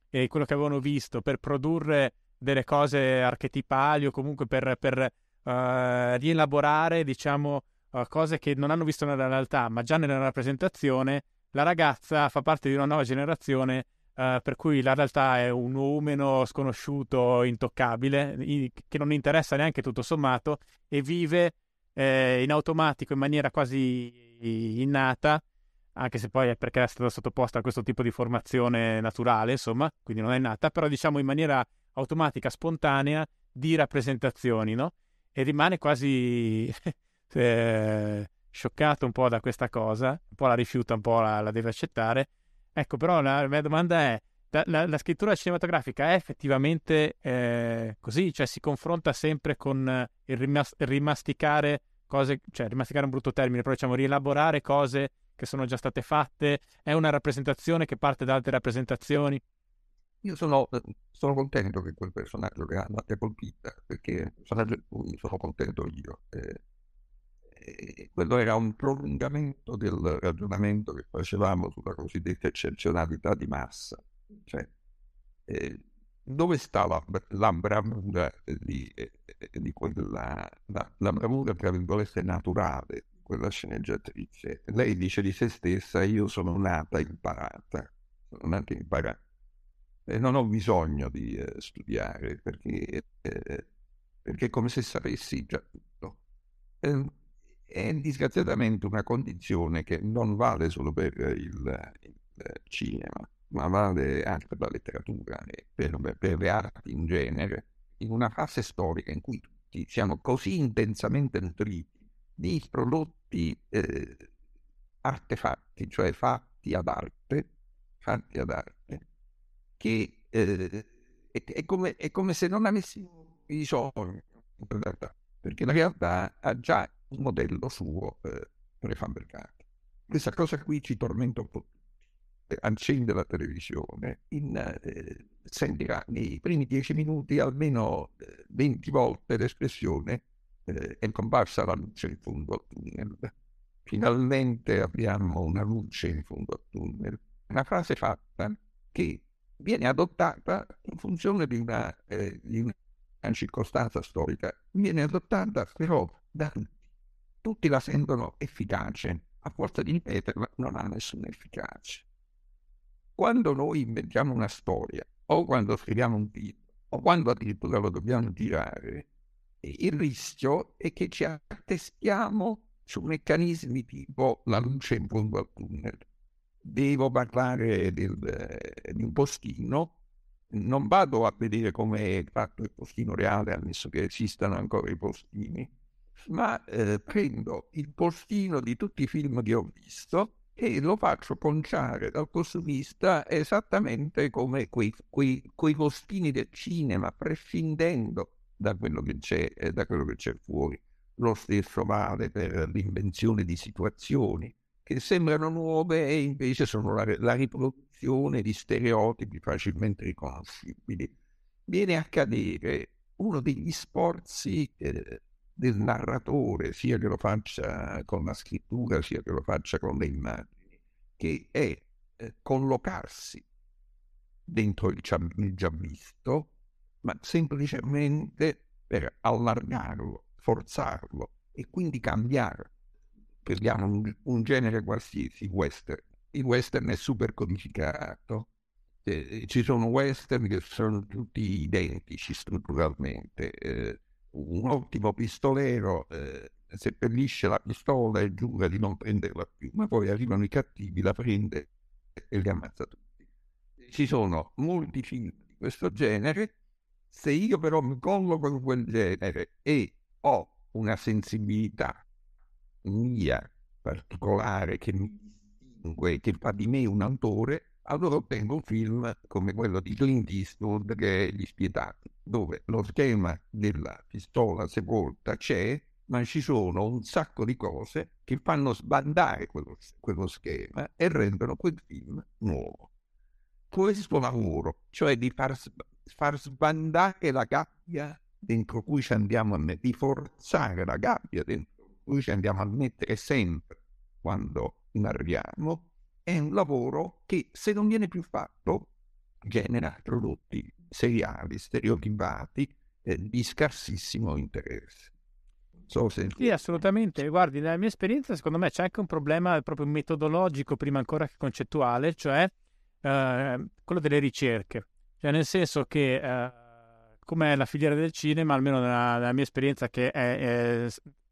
e quello che avevano visto per produrre delle cose archetipali o comunque per, per uh, rielaborare, diciamo, uh, cose che non hanno visto nella realtà, ma già nella rappresentazione, la ragazza fa parte di una nuova generazione Uh, per cui la realtà è un umeno sconosciuto, intoccabile, che non interessa neanche tutto sommato, e vive eh, in automatico, in maniera quasi innata, anche se poi è perché è stata sottoposta a questo tipo di formazione naturale, insomma, quindi non è nata, però diciamo in maniera automatica, spontanea, di rappresentazioni, no? E rimane quasi eh, scioccato un po' da questa cosa, un po' la rifiuta, un po' la, la deve accettare, Ecco, però la mia domanda è, la, la, scrittura cinematografica è effettivamente eh, così? Cioè si confronta sempre con il, rimas- rimasticare cose, cioè rimasticare un brutto termine, però diciamo rielaborare cose che sono già state fatte? È una rappresentazione che parte da altre rappresentazioni?
Io sono, sono contento che quel personaggio che abbia colpita, perché di cui sono contento io. Eh, quello era un prolungamento del ragionamento che facevamo sulla cosiddetta eccezionalità di massa. Cioè, eh, dove sta la, la bravura di, eh, di quella, la, la, bravura, tra virgolette, naturale di quella sceneggiatrice? Lei dice di se stessa, io sono nata imparata, sono nata imparata. E non ho bisogno di eh, studiare perché, eh, perché è come se sapessi già tutto. Eh, è disgraziatamente una condizione che non vale solo per il, il cinema, ma vale anche per la letteratura e per, per, le arti in genere, in una fase storica in cui tutti siamo così intensamente nutriti di prodotti eh, artefatti, cioè fatti ad arte, fatti ad arte, che eh, è, è, come, è come se non avessimo bisogno, perché la realtà ha già un modello suo eh, prefabbricato. Questa cosa qui ci tormenta un po' accende la televisione, in, eh, sentirà nei primi dieci minuti almeno eh, 20 volte l'espressione eh, è comparsa la luce in fondo al tunnel. Finalmente abbiamo una luce in fondo al tunnel. Una frase fatta che viene adottata in funzione di una, eh, di una circostanza storica, viene adottata però da tutti la sentono efficace, a forza di ripeterla non ha nessuna efficacia. Quando noi inventiamo una storia, o quando scriviamo un film, o quando addirittura lo dobbiamo girare, il rischio è che ci attestiamo su meccanismi tipo la luce in fondo al tunnel. Devo parlare del, di un postino, non vado a vedere come è fatto il postino reale, ammesso che esistano ancora i postini, ma eh, prendo il postino di tutti i film che ho visto e lo faccio conciare dal costumista esattamente come quei, quei, quei postini del cinema, prescindendo da quello che c'è, eh, da quello che c'è fuori. Lo stesso vale per l'invenzione di situazioni che sembrano nuove e invece sono la, la riproduzione di stereotipi facilmente riconoscibili. Viene a cadere uno degli sforzi eh, del narratore, sia che lo faccia con la scrittura, sia che lo faccia con le immagini, che è eh, collocarsi dentro il già, il già visto, ma semplicemente per allargarlo, forzarlo e quindi cambiare. Prendiamo un, un genere qualsiasi, western. Il western è super codificato, eh, ci sono western che sono tutti identici strutturalmente. Eh, un ottimo pistolero eh, seppellisce la pistola e giura di non prenderla più, ma poi arrivano i cattivi, la prende e li ammazza tutti. Ci sono molti film di questo genere, se io però mi colloco in quel genere e ho una sensibilità mia particolare che mi distingue, che fa di me un autore, allora ottengo un film come quello di Clint Eastwood che è Gli Spietati, dove lo schema della pistola sepolta c'è, ma ci sono un sacco di cose che fanno sbandare quello, quello schema e rendono quel film nuovo. Questo lavoro, cioè di far, far sbandare la gabbia dentro cui ci andiamo a mettere, di forzare la gabbia dentro cui ci andiamo a mettere sempre quando narriamo, è un lavoro che se non viene più fatto genera prodotti seriali, stereotipati, eh, di scarsissimo interesse.
So se... Sì, assolutamente. Guardi, nella mia esperienza, secondo me c'è anche un problema proprio metodologico, prima ancora che concettuale, cioè eh, quello delle ricerche. Cioè, nel senso che, eh, come la filiera del cinema, almeno nella, nella mia esperienza, che è, è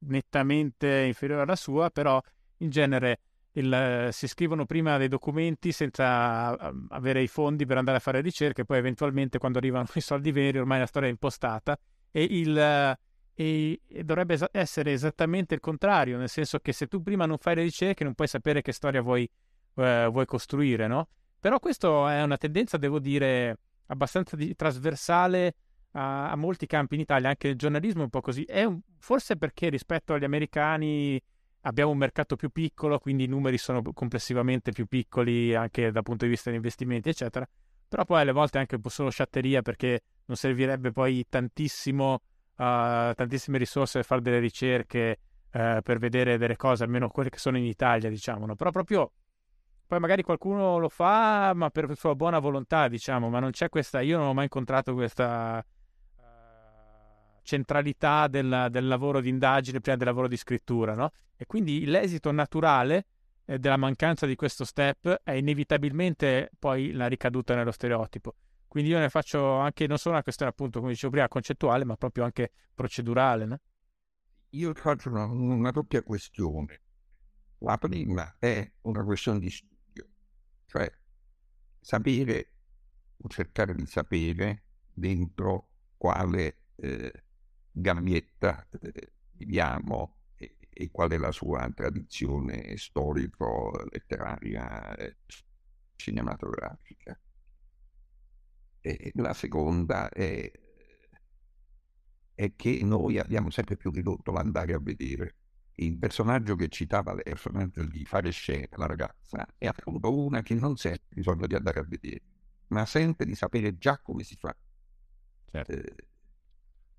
nettamente inferiore alla sua, però in genere il, si scrivono prima dei documenti senza avere i fondi per andare a fare ricerche, poi eventualmente quando arrivano i soldi veri ormai la storia è impostata e, il, e, e dovrebbe essere esattamente il contrario, nel senso che se tu prima non fai le ricerche non puoi sapere che storia vuoi, eh, vuoi costruire, no? Però questa è una tendenza, devo dire, abbastanza di, trasversale a, a, molti campi in Italia, anche il giornalismo è un po' così. Un, forse perché rispetto agli americani abbiamo un mercato più piccolo, quindi i numeri sono complessivamente più piccoli anche dal punto di vista degli investimenti, eccetera. Però poi alle volte anche un po' solo sciatteria perché non servirebbe poi tantissimo, uh, tantissime risorse per fare delle ricerche uh, per vedere delle cose, almeno quelle che sono in Italia, diciamo. No? Però proprio poi magari qualcuno lo fa, ma per sua buona volontà, diciamo, ma non c'è questa, io non ho mai incontrato questa centralità del, del lavoro di indagine prima del lavoro di scrittura, no? E quindi l'esito naturale eh, della mancanza di questo step è inevitabilmente poi la ricaduta nello stereotipo. Quindi io ne faccio anche, non solo una questione appunto, come dicevo prima, concettuale, ma proprio anche procedurale. No?
Io faccio una, una doppia questione. La prima è una questione di studio, cioè sapere o cercare di sapere dentro quale eh, Gambietta eh, viviamo e, e, qual è la sua tradizione storico-letteraria eh, cinematografica. E la seconda è, è, che noi abbiamo sempre più ridotto l'andare a vedere. Il personaggio che citava il personaggio di fare scena, la ragazza, è appunto una che non sente bisogno di andare a vedere, ma sente di sapere già come si fa. Certo. Eh,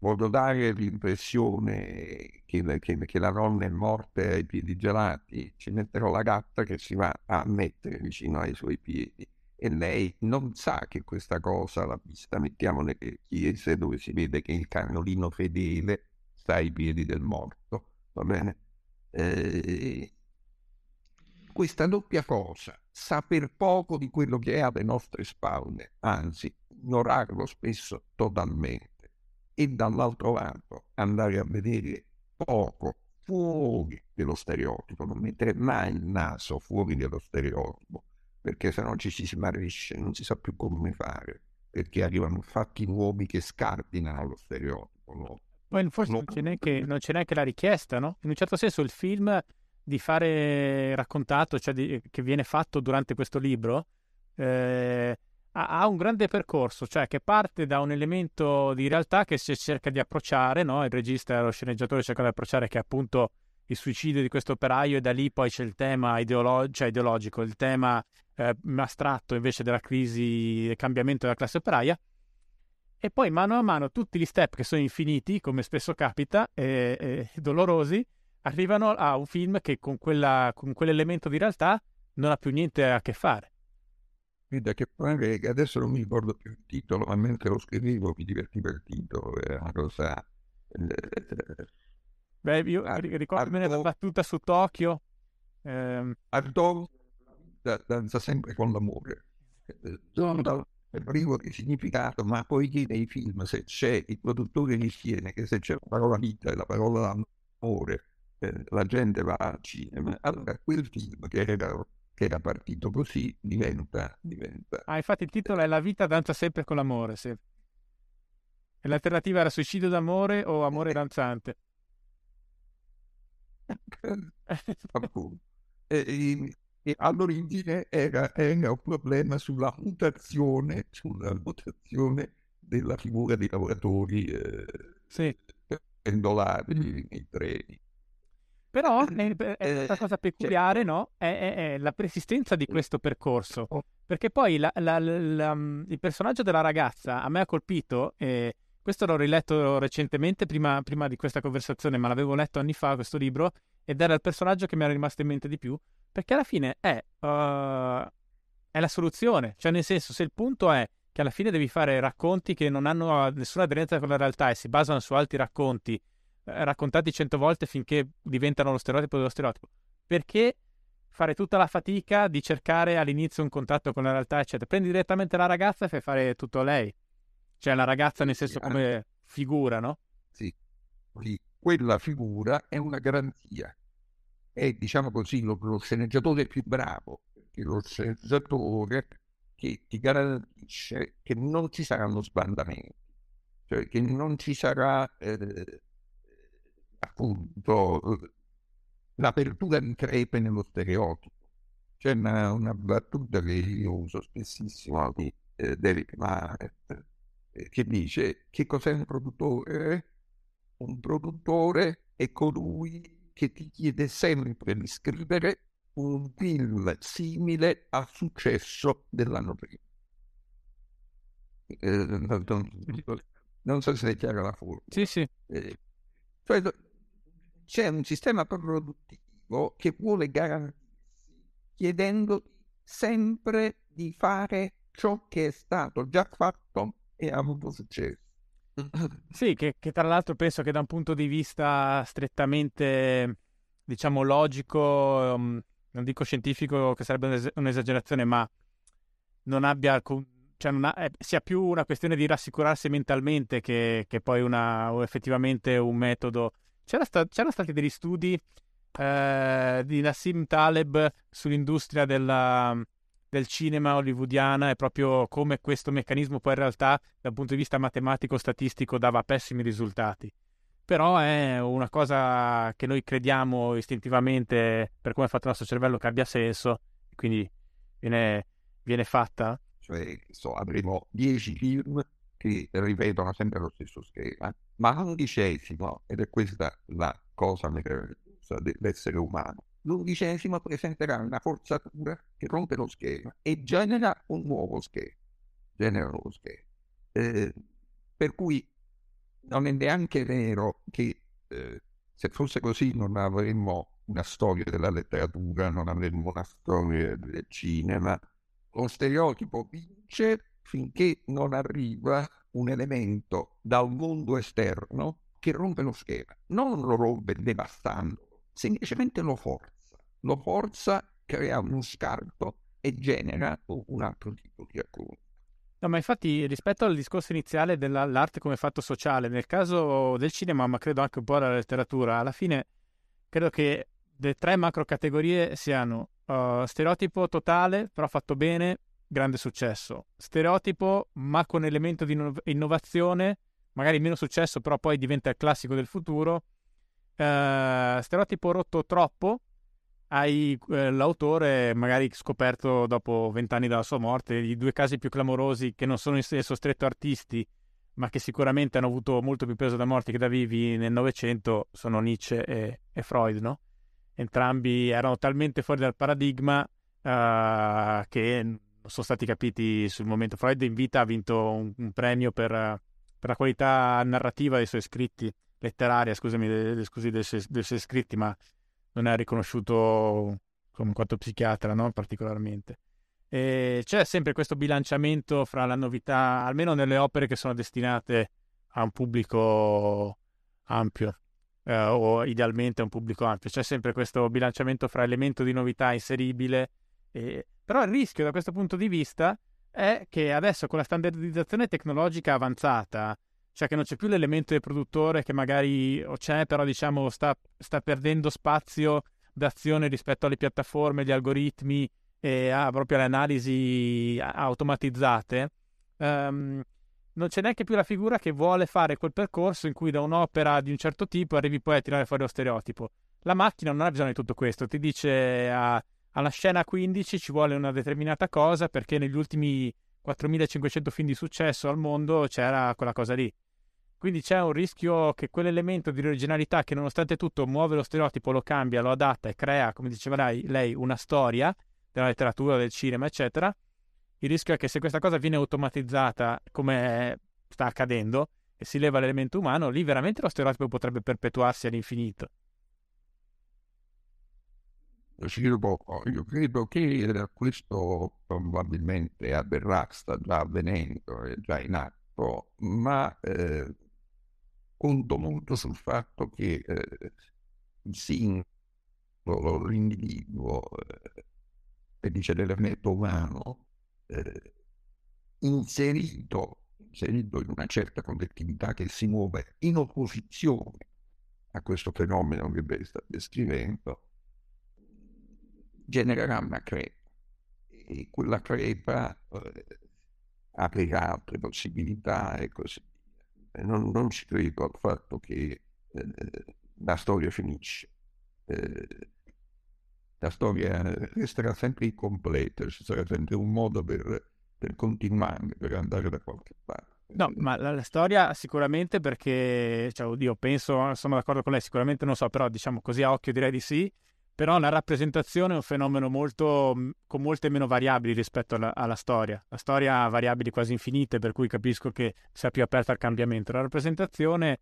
voglio dare l'impressione che, che, che, la donna è morta ai piedi gelati, ci metterò la gatta che si va a mettere vicino ai suoi piedi. E lei non sa che questa cosa l'ha vista, mettiamo nelle chiese dove si vede che il cagnolino fedele sta ai piedi del morto, va bene? Eh, questa doppia cosa, saper poco di quello che è alle nostre spalle, anzi, ignorarlo spesso totalmente e dall'altro lato andare a vedere poco fuori dello stereotipo, non mettere mai il naso fuori dello stereotipo, perché se no ci si smarrisce, non si sa più come fare, perché arrivano fatti nuovi che scardinano lo stereotipo. No?
Poi forse no. non, c'è neanche, non, c'è neanche, la richiesta, no? In un certo senso il film di fare raccontato, cioè di, che viene fatto durante questo libro, eh, ha, un grande percorso, cioè che parte da un elemento di realtà che si cerca di approcciare, no? il regista e lo sceneggiatore cercano di approcciare che è appunto il suicidio di questo operaio e da lì poi c'è il tema ideolo- cioè ideologico, il tema eh, astratto invece della crisi, del cambiamento della classe operaia. e poi mano a mano tutti gli step che sono infiniti, come spesso capita, e, e dolorosi, arrivano a un film che con, quella, con quell'elemento di realtà non ha più niente a che fare.
Da che pare, adesso non mi ricordo più il titolo, ma mentre lo scrivevo mi divertiva il titolo, è una cosa...
Beh, io ricordo bene la battuta su Tokyo.
Ehm... Ardò danza sempre con l'amore. Sono privo di significato, ma poiché nei film se c'è il produttore ritiene che se c'è la parola vita e la parola amore, eh, la gente va al cinema, allora quel film che era, che era partito così diventa, diventa...
Ah, infatti il titolo è La vita danza sempre con l'amore, sì. E l'alternativa era suicidio d'amore o amore eh. danzante.
Appunto. E, e all'origine era, era, un problema sulla mutazione, sulla mutazione della figura dei lavoratori eh,
sì.
pendolari nei treni.
Però è, è la cosa peculiare, cioè, no? È, è, è, la persistenza di questo percorso. Oh. Perché poi la, la, la, il personaggio della ragazza a me ha colpito, e questo l'ho riletto recentemente, prima, prima di questa conversazione, ma l'avevo letto anni fa questo libro, ed era il personaggio che mi era rimasto in mente di più, perché alla fine è, uh, è la soluzione. Cioè, nel senso, se il punto è che alla fine devi fare racconti che non hanno nessuna aderenza con la realtà e si basano su altri racconti, eh, raccontati cento volte finché diventano lo stereotipo dello stereotipo, perché fare tutta la fatica di cercare all'inizio un contatto con la realtà, eccetera? Prendi direttamente la ragazza e fai fare tutto a lei. Cioè, la ragazza nel senso come figura, no?
Sì, quella figura è una garanzia è, diciamo così, lo, lo sceneggiatore più bravo, perché lo sceneggiatore che ti garantisce che non ci saranno sbandamenti, cioè che non ci sarà eh, appunto l'apertura di crepe nello stereotipo. C'è una, una battuta che io uso spessissimo di eh, Derek Maret eh, che dice che cos'è un produttore? Un produttore è colui che ti chiede sempre di scrivere un film simile al successo dell'anno prima. Eh, non, so se è chiara la forma.
Sì, sì. Eh,
cioè, c'è un sistema produttivo che vuole garantirsi chiedendo sempre di fare ciò che è stato già fatto e ha avuto successo.
Sì, che, che, tra l'altro penso che da un punto di vista strettamente, diciamo, logico, um, non dico scientifico, che sarebbe un'esagerazione, ma non abbia, cioè non ha, eh, sia più una questione di rassicurarsi mentalmente che, che poi una, effettivamente un metodo. Sta, c'erano stati degli studi eh, di Nassim Taleb sull'industria della, del cinema hollywoodiana è proprio come questo meccanismo poi in realtà dal punto di vista matematico-statistico dava pessimi risultati. Però è una cosa che noi crediamo istintivamente per come è fatto il nostro cervello che abbia senso, quindi viene, viene fatta.
Cioè, so, avremo dieci film che ripetono sempre lo stesso schema, ma l'undicesimo, ed è questa la cosa meravigliosa dell'essere umano, l'undicesimo presenterà una forzatura che rompe lo schema e genera un nuovo schema. Genera un schema. Eh, per cui non è neanche vero che eh, se fosse così non avremmo una storia della letteratura, non avremmo una storia del cinema. Lo stereotipo vince finché non arriva un elemento dal mondo esterno che rompe lo schema. Non lo rompe devastandolo, semplicemente lo forza lo forza, crea uno scarto e genera un altro tipo di racconto.
No, ma infatti rispetto al discorso iniziale dell'arte come fatto sociale, nel caso del cinema, ma credo anche un po' della letteratura, alla fine credo che le tre macro categorie siano uh, stereotipo totale, però fatto bene, grande successo. Stereotipo, ma con elemento di innovazione, magari meno successo, però poi diventa il classico del futuro. Uh, stereotipo rotto troppo, hai eh, l'autore magari scoperto dopo vent'anni dalla sua morte i due casi più clamorosi che non sono in senso stretto artisti ma che sicuramente hanno avuto molto più peso da morti che da vivi nel Novecento sono Nietzsche e, e, Freud, no? Entrambi erano talmente fuori dal paradigma uh, che sono stati capiti sul momento. Freud in vita ha vinto un, un premio per, per la qualità narrativa dei suoi scritti, letteraria, scusami, de, scusi, dei, suoi, dei suoi scritti, ma non è riconosciuto come quanto psichiatra, no? particolarmente. E c'è sempre questo bilanciamento fra la novità, almeno nelle opere che sono destinate a un pubblico ampio, eh, o idealmente a un pubblico ampio. C'è sempre questo bilanciamento fra elemento di novità inseribile. E... Però il rischio da questo punto di vista è che adesso con la standardizzazione tecnologica avanzata, cioè che non c'è più l'elemento del produttore che magari c'è, però diciamo sta, sta perdendo spazio d'azione rispetto alle piattaforme, agli algoritmi e a proprio alle analisi automatizzate. Um, non c'è neanche più la figura che vuole fare quel percorso in cui da un'opera di un certo tipo arrivi poi a tirare fuori lo stereotipo. La macchina non ha bisogno di tutto questo, ti dice a, alla scena 15 ci vuole una determinata cosa perché negli ultimi 4500 film di successo al mondo c'era quella cosa lì. Quindi c'è un rischio che quell'elemento di originalità che nonostante tutto muove lo stereotipo, lo cambia, lo adatta e crea, come diceva lei, una storia della letteratura, del cinema, eccetera, il rischio è che se questa cosa viene automatizzata come sta accadendo e si leva l'elemento umano, lì veramente lo stereotipo potrebbe perpetuarsi all'infinito.
Io credo che questo probabilmente avverrà, sta già avvenendo, è già in atto, ma eh, conto molto sul fatto che eh, il singolo, l'individuo, eh, dice l'elemento umano, eh, inserito, inserito in una certa collettività che si muove in opposizione a questo fenomeno che lei sta descrivendo, genererà una crepa e quella crepa eh, aprirà altre possibilità e così via. Non, non ci credo al fatto che eh, la storia finisce. Eh, la storia resterà sempre incompleta, ci sarà sempre un modo per, per continuare, per andare da qualche parte.
No, ma la, la, storia sicuramente perché, cioè, oddio, penso, sono d'accordo con lei, sicuramente non so, però diciamo così a occhio direi di sì, però la rappresentazione è un fenomeno molto, con molte meno variabili rispetto alla, alla, storia. La storia ha variabili quasi infinite, per cui capisco che sia più aperta al cambiamento. La rappresentazione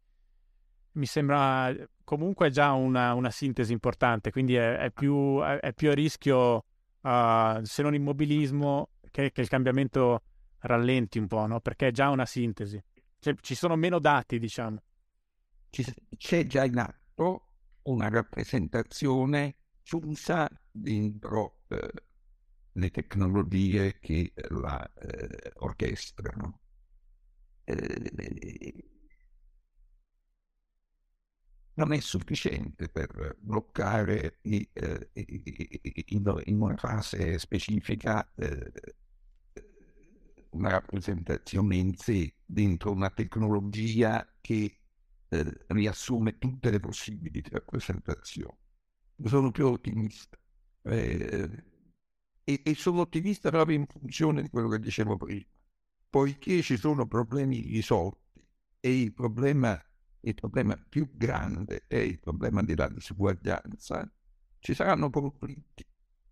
mi sembra comunque già una, una sintesi importante, quindi è, è, più, è, è, più, a rischio, uh, se non immobilismo, che, che, il cambiamento rallenti un po', no? perché è già una sintesi. Cioè, ci sono meno dati, diciamo.
C'è già in atto una rappresentazione chiusa dentro eh, le tecnologie che la eh, orchestrano. Eh, non è sufficiente per bloccare i, eh, in, in, una fase specifica eh, una rappresentazione in sé dentro una tecnologia che riassume tutte le possibili rappresentazioni. Sono più ottimista. Eh, e, e sono ottimista proprio in funzione di quello che dicevo prima. Poiché ci sono problemi risolti e il problema il problema più grande è il problema della disuguaglianza, ci saranno conflitti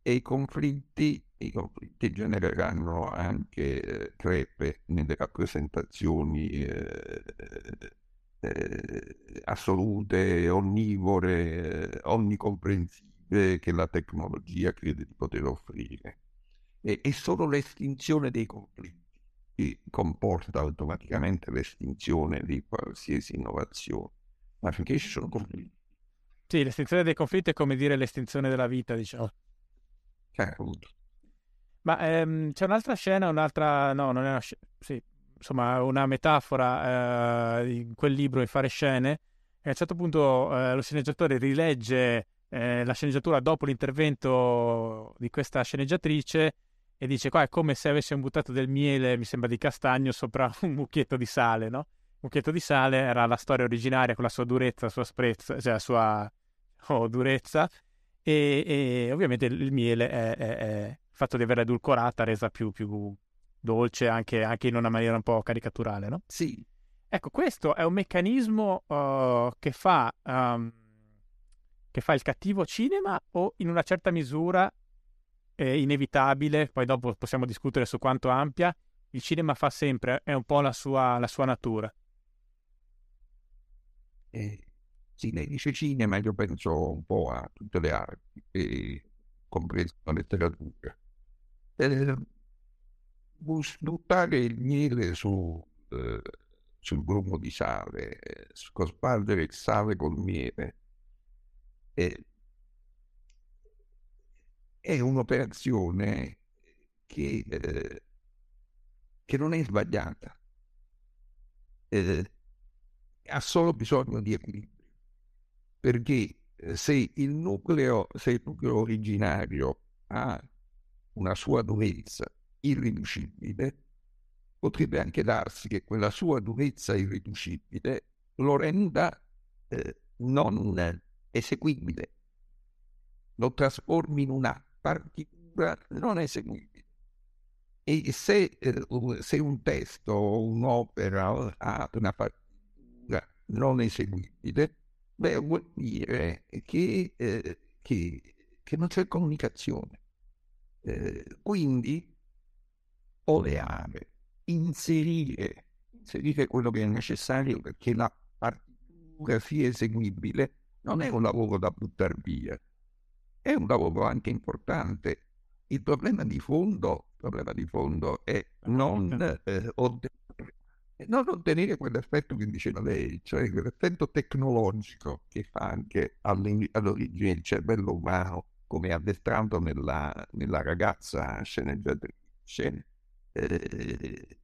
e i conflitti, i conflitti genereranno anche crepe nelle rappresentazioni eh, eh, assolute, onnivore, eh, onnicomprensive che la tecnologia crede di poter offrire. E, e solo l'estinzione dei conflitti comporta automaticamente l'estinzione di qualsiasi innovazione, ma finché ci sono conflitti.
Sì, l'estinzione dei conflitti è come dire l'estinzione della vita, diciamo.
Certo.
Ma ehm, c'è un'altra scena, un'altra... no, non è una scena... Sì, insomma, una metafora eh, in quel libro, in fare scene, e a un certo punto eh, lo sceneggiatore rilegge eh, la sceneggiatura dopo l'intervento di questa sceneggiatrice e dice qua è come se avesse buttato del miele, mi sembra di castagno, sopra un mucchietto di sale, no? Un mucchietto di sale era la storia originaria con la sua durezza, la sua sprezza, cioè la sua oh, durezza e, e, ovviamente il miele è, è, è, il fatto di averla edulcorata resa più, più dolce anche, anche, in una maniera un po' caricaturale, no?
Sì.
Ecco, questo è un meccanismo uh, che, fa, um, che fa il cattivo cinema o in una certa misura è inevitabile, poi dopo possiamo discutere su quanto ampia, il cinema fa sempre, è un po' la sua, la sua natura.
Eh, sì, lei dice cinema, io penso un po' a tutte le arti, e, compresa la letteratura. Eh, buttare il miele su, eh, sul grumo di sale, eh, scospandere il sale col miele, eh, è un'operazione che, eh, che non è sbagliata, eh, ha solo bisogno di equilibrio, perché eh, se il nucleo, se il nucleo originario ha una sua durezza irriducibile, potrebbe anche darsi che quella sua durezza irriducibile lo renda eh, non eseguibile, lo trasformi in una partitura non eseguibile. E se, eh, se un testo o un'opera ha una partitura non eseguibile, beh, vuol dire che, eh, che, che non c'è comunicazione. Eh, quindi oleare, inserire, inserire quello che è necessario perché la partitura sia eseguibile non è un lavoro da buttare via, è un lavoro anche importante. Il problema di fondo, problema di fondo è non, eh, ottenere, non ottenere quell'effetto che diceva lei, cioè quell'effetto tecnologico che fa anche all'origine il cervello umano, come addestrato nella, nella ragazza sceneggiatrice. Eh,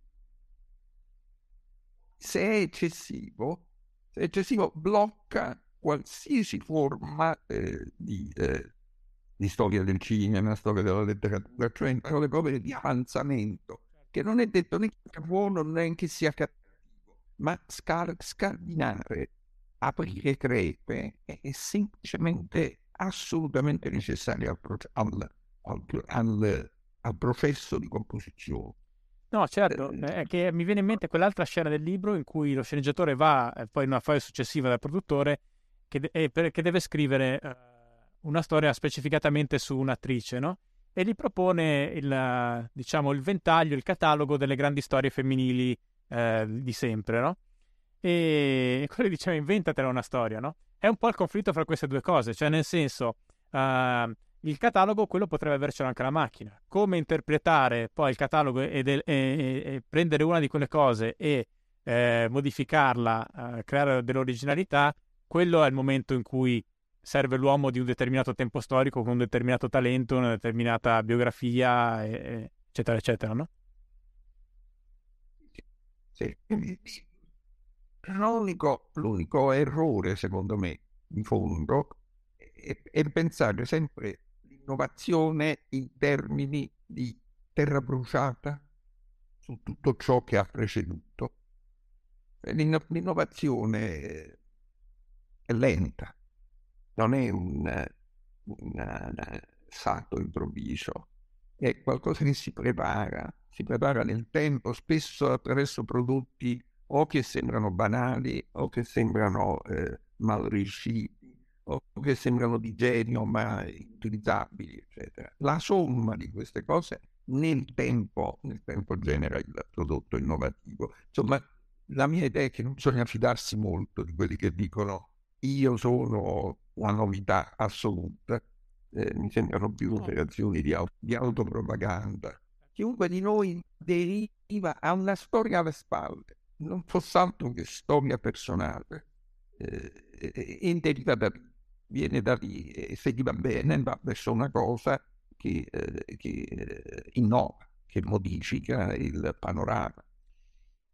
se è eccessivo, se è eccessivo blocca qualsiasi forma eh, di, eh, di, storia del cinema, storia della letteratura, cioè in parole povere di avanzamento, che non è detto né che sia buono né che sia cattivo, ma scar- scardinare, aprire crepe è semplicemente assolutamente necessario al, al, al, al processo di composizione.
No, certo, eh, è che mi viene in mente quell'altra scena del libro in cui lo sceneggiatore va eh, poi in una fase successiva dal produttore che, de- eh, che deve scrivere uh, una storia specificatamente su un'attrice, no? E gli propone il, diciamo, il ventaglio, il catalogo delle grandi storie femminili di sempre, no? E quello diceva inventatela una storia, no? È un po' il conflitto fra queste due cose, cioè nel senso... Uh, il catalogo, quello potrebbe avercelo anche la macchina. Come interpretare poi il catalogo e, de- e-, e prendere una di quelle cose e eh, modificarla, eh, creare dell'originalità, quello è il momento in cui serve l'uomo di un determinato tempo storico con un determinato talento, una determinata biografia, eccetera, eccetera, no?
Sì. L'unico, l'unico errore, secondo me, in fondo, è, è pensare sempre l'innovazione in termini di terra bruciata su tutto ciò che ha preceduto. L'in- l'innovazione è lenta, non è un, un salto improvviso, è qualcosa che si prepara, si prepara nel tempo, spesso attraverso prodotti o che sembrano banali o che sembrano eh, mal riusciti o che sembrano di genio ma utilizzabili, eccetera. La somma di queste cose nel tempo, nel tempo genera il prodotto innovativo. Insomma, la mia idea è che non bisogna fidarsi molto di quelli che dicono io sono una novità assoluta, eh, mi sembrano più operazioni di, auto, di autopropaganda. Chiunque di noi deriva a una storia alle spalle, non fosse altro che storia personale, eh, e deriva da lì viene da lì e se gli va bene va verso una cosa che, eh, che eh, innova, che modifica il panorama.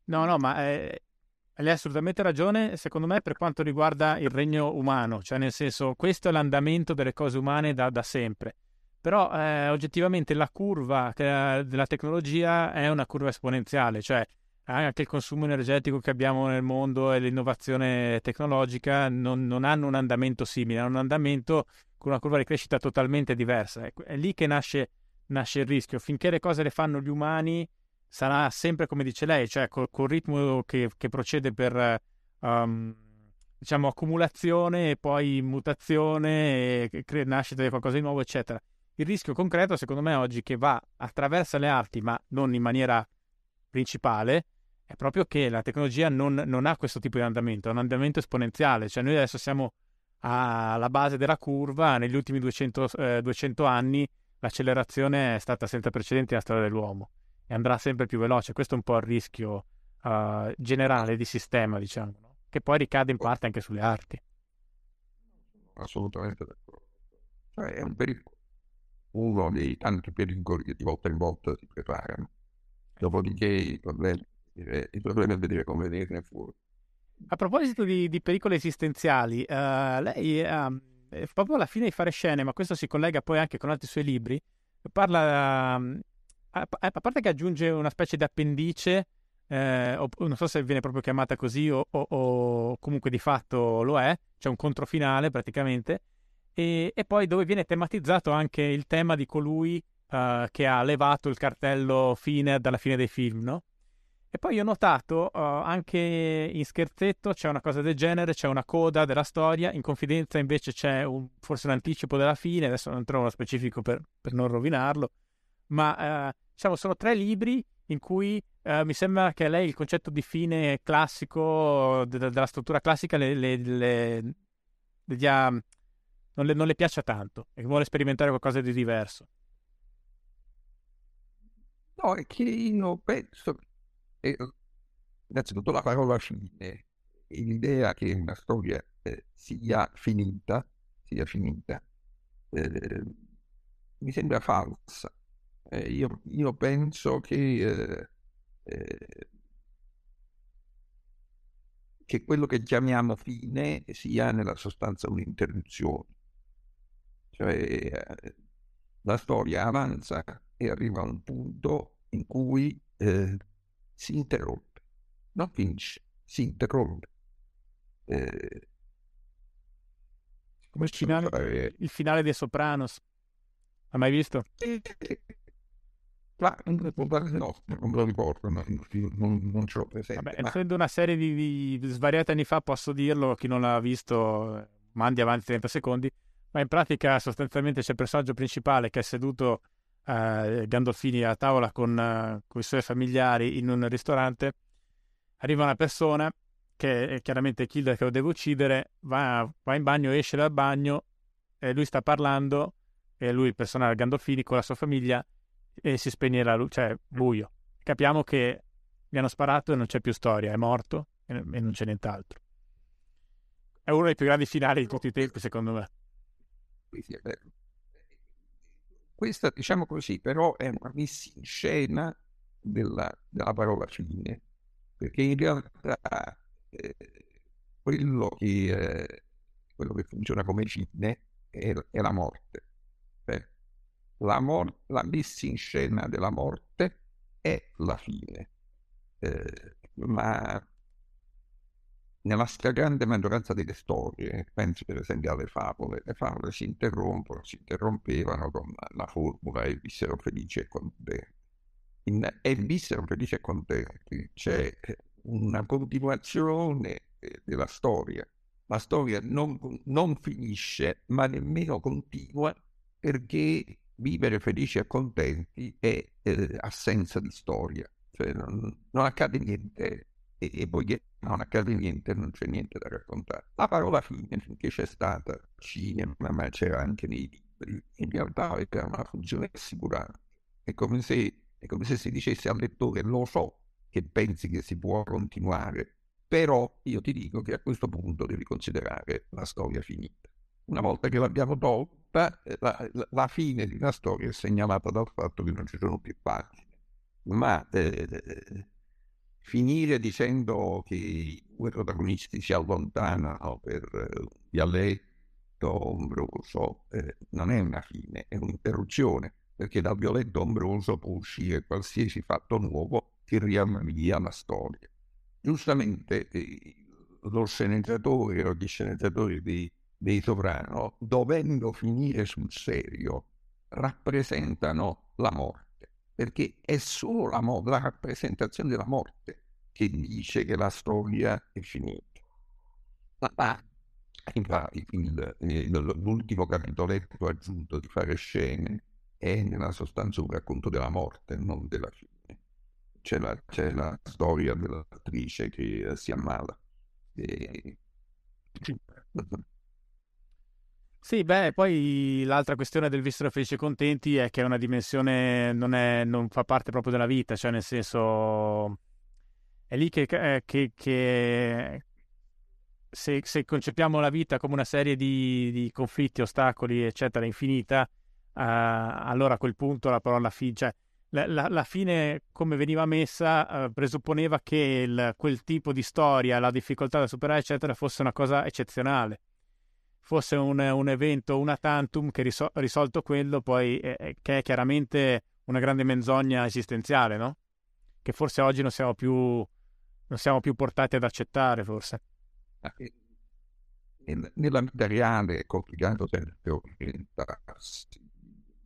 No, no, ma eh, lei ha assolutamente ragione, secondo me, per quanto riguarda il regno umano, cioè nel senso, questo è l'andamento delle cose umane da, da sempre. Però eh, oggettivamente la curva della tecnologia è una curva esponenziale, cioè anche il consumo energetico che abbiamo nel mondo e l'innovazione tecnologica non, non, hanno un andamento simile, hanno un andamento con una curva di crescita totalmente diversa. È, è lì che nasce, nasce, il rischio. Finché le cose le fanno gli umani, sarà sempre come dice lei, cioè col, col ritmo che, che, procede per um, diciamo accumulazione e poi mutazione e cre- nascita di qualcosa di nuovo, eccetera. Il rischio concreto, secondo me, oggi che va attraverso le arti, ma non in maniera principale, è proprio che la tecnologia non, non ha questo tipo di andamento, è un andamento esponenziale, cioè noi adesso siamo alla base della curva, negli ultimi 200, eh, 200 anni l'accelerazione è stata senza precedenti nella storia dell'uomo e andrà sempre più veloce, questo è un po' il rischio uh, generale di sistema, diciamo, no? che poi ricade in parte anche sulle arti.
Assolutamente d'accordo. Cioè, è un pericolo, uno dei tanti pericoli che di volta in volta si preparano. Dopodiché i problemi, i problemi a vedere come venirne fuori.
A proposito di, di pericoli esistenziali, uh, lei uh, proprio alla fine di fare scene, ma questo si collega poi anche con altri suoi libri, parla, uh, a, a, parte che aggiunge una specie di appendice eh, o, non so se viene proprio chiamata così o, o, o, comunque di fatto lo è, c'è un controfinale praticamente, e, e, poi dove viene tematizzato anche il tema di colui uh, che ha levato il cartello fine dalla fine dei film, no? E poi ho notato uh, anche in scherzetto c'è una cosa del genere, c'è una coda della storia, in confidenza invece c'è un, forse un anticipo della fine, adesso non trovo uno specifico per, per non rovinarlo, ma uh, diciamo sono tre libri in cui uh, mi sembra che lei il concetto di fine classico, de- della struttura classica, le, le, le, non, non, le, piaccia tanto e vuole sperimentare qualcosa di diverso.
No, è che io penso, eh, innanzitutto la parola fine, l'idea che una storia eh, sia finita, sia finita, eh, mi sembra falsa eh, io, io, penso che, eh, eh, che quello che chiamiamo fine sia nella sostanza un'interruzione. Cioè eh, la storia avanza e arriva a un punto in cui eh, si interrompe, non finisce, si interrompe.
Eh, come il finale, il finale dei Sopranos. Ha mai visto?
Ma no, non me lo ricordo, non, non, non ce l'ho presente.
Vabbè,
ma...
essendo una serie di, di, svariati anni fa, posso dirlo, chi non l'ha visto, mandi avanti 30 secondi, ma in pratica sostanzialmente c'è il personaggio principale che è seduto eh, Gandolfini a tavola con, eh, con, i suoi familiari in un ristorante, arriva una persona che è chiaramente Killer che lo deve uccidere, va, va in bagno, esce dal bagno e lui sta parlando, e lui, il personaggio Gandolfini, con la sua famiglia e si spegne la luce, cioè buio. Capiamo che gli hanno sparato e non c'è più storia, è morto e, e non c'è nient'altro. È uno dei più grandi finali di tutti i tempi, secondo me.
Sì, Questa, diciamo così, però è una messa in scena della, della parola fine, perché in realtà eh, quello, che, eh, quello che funziona come fine è, è la morte la, mor- la messa in scena della morte è la fine. Eh, ma nella stragrande maggioranza delle storie, penso per esempio alle favole, le favole si interrompono, si interrompevano con la formula e vissero felici e contenti. E vissero felici e contenti c'è una continuazione eh, della storia. La storia non, non finisce, ma nemmeno continua perché vivere felici e contenti è eh, assenza di storia, cioè non, non accade niente e, e poiché non accade niente non c'è niente da raccontare. La parola fine finché c'è stata cinema, ma c'era anche nei libri, in realtà aveva una funzione assicurante. È come, se, è come se si dicesse al lettore lo so che pensi che si può continuare, però io ti dico che a questo punto devi considerare la storia finita. Una volta che l'abbiamo tolta, la, la, la, fine di una storia è segnalata dal fatto che non ci sono più pagine. Ma eh, finire dicendo che i due protagonisti si allontanano per un dialetto ombroso eh, non è una fine, è un'interruzione, perché dal violetto ombroso può uscire qualsiasi fatto nuovo che riavvia la storia. Giustamente eh, lo sceneggiatore o gli sceneggiatori di dei Soprano, dovendo finire sul serio, rappresentano la morte, perché è solo la, mo- la rappresentazione della morte che dice che la storia è finita. Ma, infatti il, il, l'ultimo capitoletto aggiunto di fare scene è nella sostanza un racconto della morte, non della fine. c'è la, c'è la storia dell'attrice che si ammala. E...
Sì, beh, poi l'altra questione del vissero felici e contenti è che è una dimensione, non, è, non fa parte proprio della vita, cioè nel senso è lì che, eh, che, che se, se, concepiamo la vita come una serie di, di conflitti, ostacoli, eccetera, infinita, uh, allora a quel punto la parola fine, cioè la, la, la, fine come veniva messa uh, presupponeva che il, quel tipo di storia, la difficoltà da superare, eccetera, fosse una cosa eccezionale fosse un, un evento, una tantum che risol- risolto quello poi eh, che è chiaramente una grande menzogna esistenziale, no? Che forse oggi non siamo più, non siamo più portati ad accettare, forse.
Nella vita reale è complicato sempre orientarsi.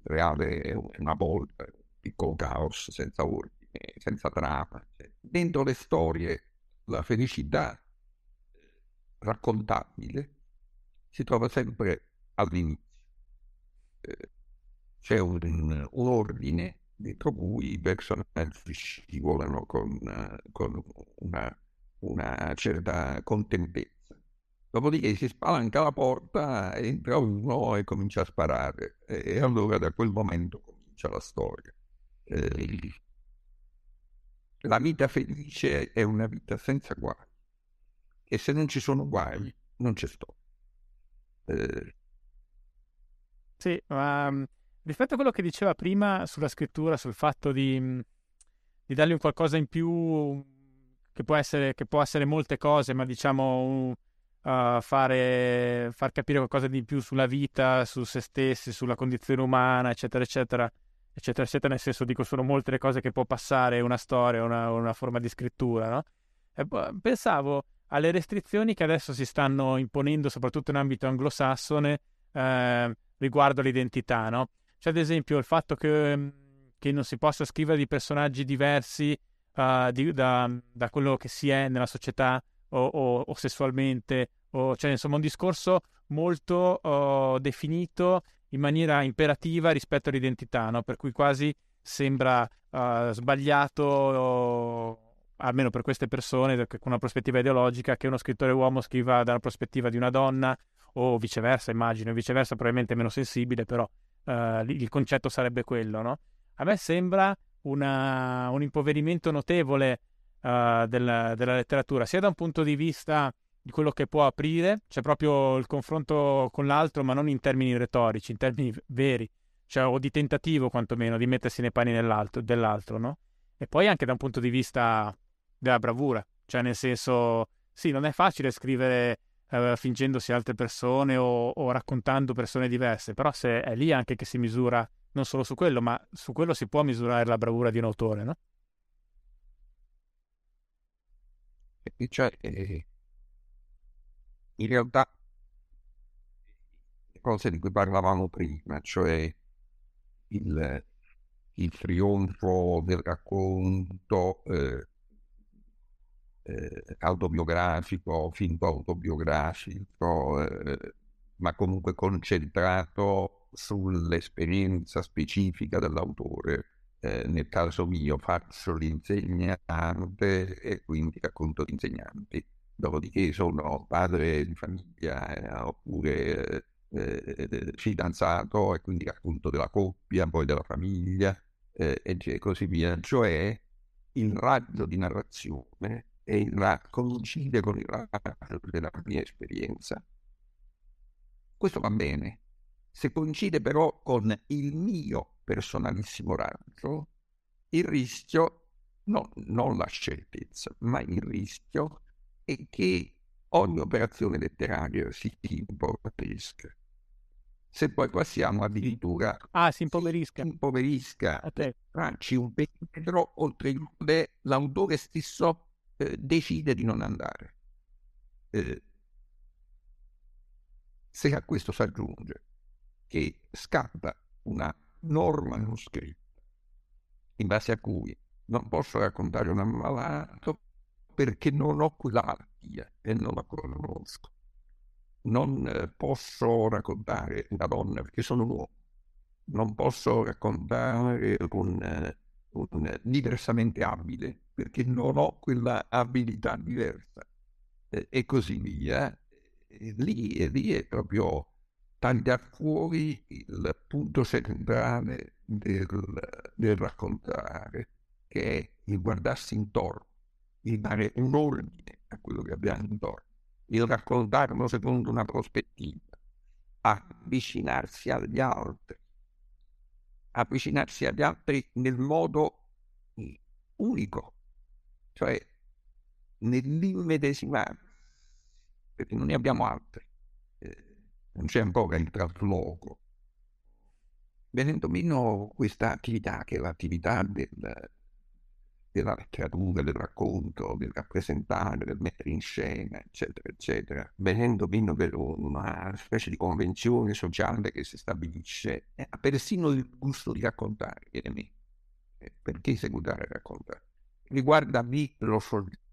Reale è una volta, un piccolo caos senza ordine, senza trama. Cioè, dentro le storie la felicità raccontabile si trova sempre all'inizio. Eh, c'è un, un, ordine dentro cui i personaggi scivolano con, con una, una, certa contentezza. Dopodiché si spalanca la porta, entra uno e comincia a sparare. E allora da quel momento comincia la storia. Eh, la vita felice è una vita senza guai. E se non ci sono guai, non c'è storia.
Eh... Sì, ma mm, rispetto a quello che diceva prima sulla scrittura, sul fatto di, mm, di dargli un qualcosa in più, che può essere, che può essere molte cose, ma diciamo uh, fare, far capire qualcosa di più sulla vita, su se stessi, sulla condizione umana, eccetera, eccetera, eccetera, eccetera, nel senso dico sono molte le cose che può passare una storia, una, una forma di scrittura, no? E pensavo alle restrizioni che adesso si stanno imponendo, soprattutto in ambito anglosassone, eh, riguardo l'identità, no? C'è ad esempio il fatto che, mm, che non si possa scrivere di personaggi diversi uh, di, da, da, quello che si è nella società o, o, o sessualmente, o, cioè insomma un discorso molto uh, definito in maniera imperativa rispetto all'identità, no? Per cui quasi sembra uh, sbagliato almeno per queste persone, con una prospettiva ideologica, che uno scrittore uomo scriva dalla prospettiva di una donna o viceversa, immagino, viceversa probabilmente meno sensibile, però uh, il concetto sarebbe quello, no? A me sembra una, un impoverimento notevole uh, del, della letteratura, sia da un punto di vista di quello che può aprire, c'è proprio il confronto con l'altro, ma non in termini retorici, in termini veri, cioè o di tentativo quantomeno di mettersi nei panni dell'altro, no? E poi anche da un punto di vista della bravura, cioè nel senso, sì, non è facile scrivere eh, fingendosi altre persone o, o, raccontando persone diverse, però se è lì anche che si misura non solo su quello, ma su quello si può misurare la bravura di un autore, no?
Cioè, eh, in realtà, le cose di cui parlavamo prima, cioè il, il trionfo del racconto, eh, eh, autobiografico, finto autobiografico, eh, ma comunque concentrato sull'esperienza specifica dell'autore. Eh, nel caso mio faccio l'insegnante e quindi racconto gli insegnanti. Dopodiché sono padre di famiglia eh, oppure eh, fidanzato e quindi racconto della coppia, poi della famiglia e così via. Cioè il raggio di narrazione e il, coincide con il raggio della mia esperienza. Questo va bene. Se coincide però con il mio personalissimo raggio, il rischio, no, non la sceltezza, ma il rischio è che ogni operazione letteraria si impoverisca. Se poi passiamo addirittura
ah, si impoverisca,
si impoverisca okay. tracci un perimetro oltre il quale l'autore stesso eh, decide di non andare. Eh, se a questo si aggiunge che scatta una norma non scritta in base a cui non posso raccontare un ammalato perché non ho quella malattia e non la conosco. Non eh, posso raccontare una donna perché sono un uomo. Non posso raccontare un, un, diversamente abile, perché non ho quella abilità diversa, e così via. E lì, e lì è proprio tagliare fuori il punto centrale del, del raccontare, che è il guardarsi intorno, il dare un ordine a quello che abbiamo intorno, il raccontarlo secondo una prospettiva, avvicinarsi agli altri, avvicinarsi agli altri nel modo unico, cioè nell'immedesimarsi, perché non ne abbiamo altri. Eh, non c'è ancora il trasloco. Venendo meno questa attività, che è l'attività del, della letteratura, del racconto, del rappresentare, del mettere in scena, eccetera, eccetera, venendo meno per una specie di convenzione sociale che si stabilisce, eh, persino il gusto di raccontare viene meno. Eh, perché seguitare a raccontare? Riguarda me lo soggetto.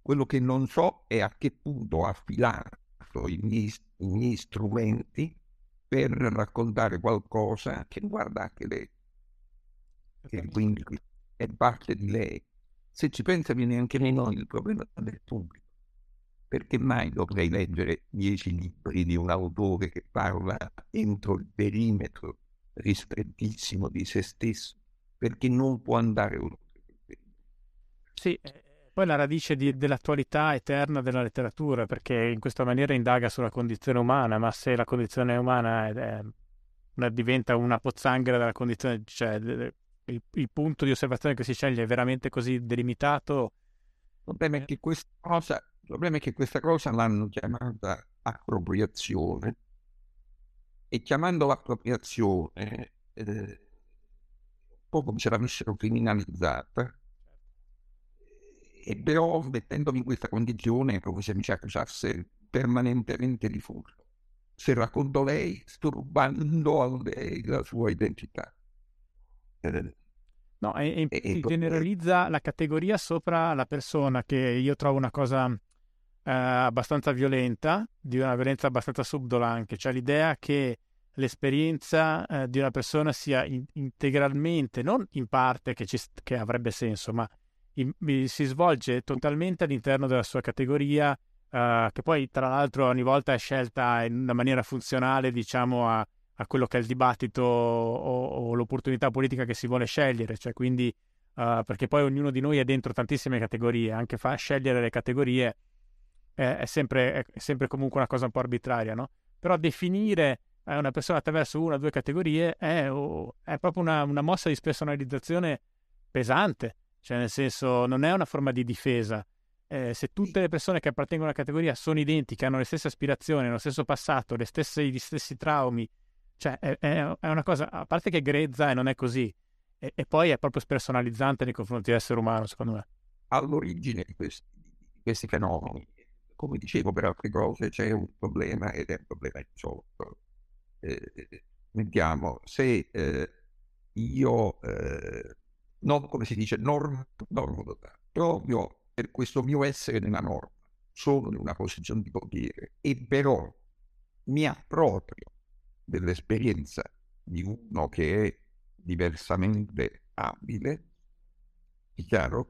Quello che non so è a che punto affilare i miei, i miei strumenti per raccontare qualcosa che riguarda anche lei. E quindi è parte di lei. Se ci pensa viene anche meno il problema del pubblico. Perché mai dovrei leggere dieci libri di un autore che parla entro il perimetro ristrettissimo di se stesso? Perché non può andare oltre.
Sì, eh, poi la radice di, dell'attualità eterna della letteratura, perché in questa maniera indaga sulla condizione umana, ma se la condizione umana è, è, diventa una pozzanghera della condizione, cioè il, il, punto di osservazione che si sceglie è veramente così delimitato.
Il problema è che questa cosa, è che questa cosa l'hanno chiamata appropriazione e chiamandola appropriazione eh, un po' come se l'avessero criminalizzata e però mettendomi in questa condizione è come se mi ci accusasse permanentemente di furto. Se racconto lei, sto rubando a lei la sua identità.
Eh, no, e, e, e generalizza la categoria sopra la persona, che io trovo una cosa eh, abbastanza violenta, di una violenza abbastanza subdola anche, cioè l'idea che l'esperienza eh, di una persona sia in, integralmente, non in parte che, ci, che avrebbe senso, ma si svolge totalmente all'interno della sua categoria, uh, che poi tra l'altro ogni volta è scelta in una maniera funzionale, diciamo, a, a quello che è il dibattito o, o, l'opportunità politica che si vuole scegliere, cioè quindi uh, perché poi ognuno di noi è dentro tantissime categorie, anche fa scegliere le categorie è, è, sempre, è sempre comunque una cosa un po' arbitraria, no? Però definire eh, una persona attraverso una o due categorie è, è proprio una, una mossa di spersonalizzazione pesante cioè, nel senso, non è una forma di difesa. Eh, se tutte le persone che appartengono alla categoria sono identiche, hanno le stesse aspirazioni, hanno lo stesso passato, le stesse, gli stessi traumi, cioè è, è, una cosa, a parte che è grezza e non è così, e, e, poi è proprio spersonalizzante nei confronti dell'essere umano, secondo me.
All'origine di questi, di questi fenomeni, come dicevo per altre cose, c'è un problema ed è un problema insolto. Eh, mettiamo, se eh, io eh, non come si dice, norma, norma proprio per questo mio essere nella norma, sono in una posizione di potere e però mi approprio dell'esperienza di uno che è diversamente abile, è chiaro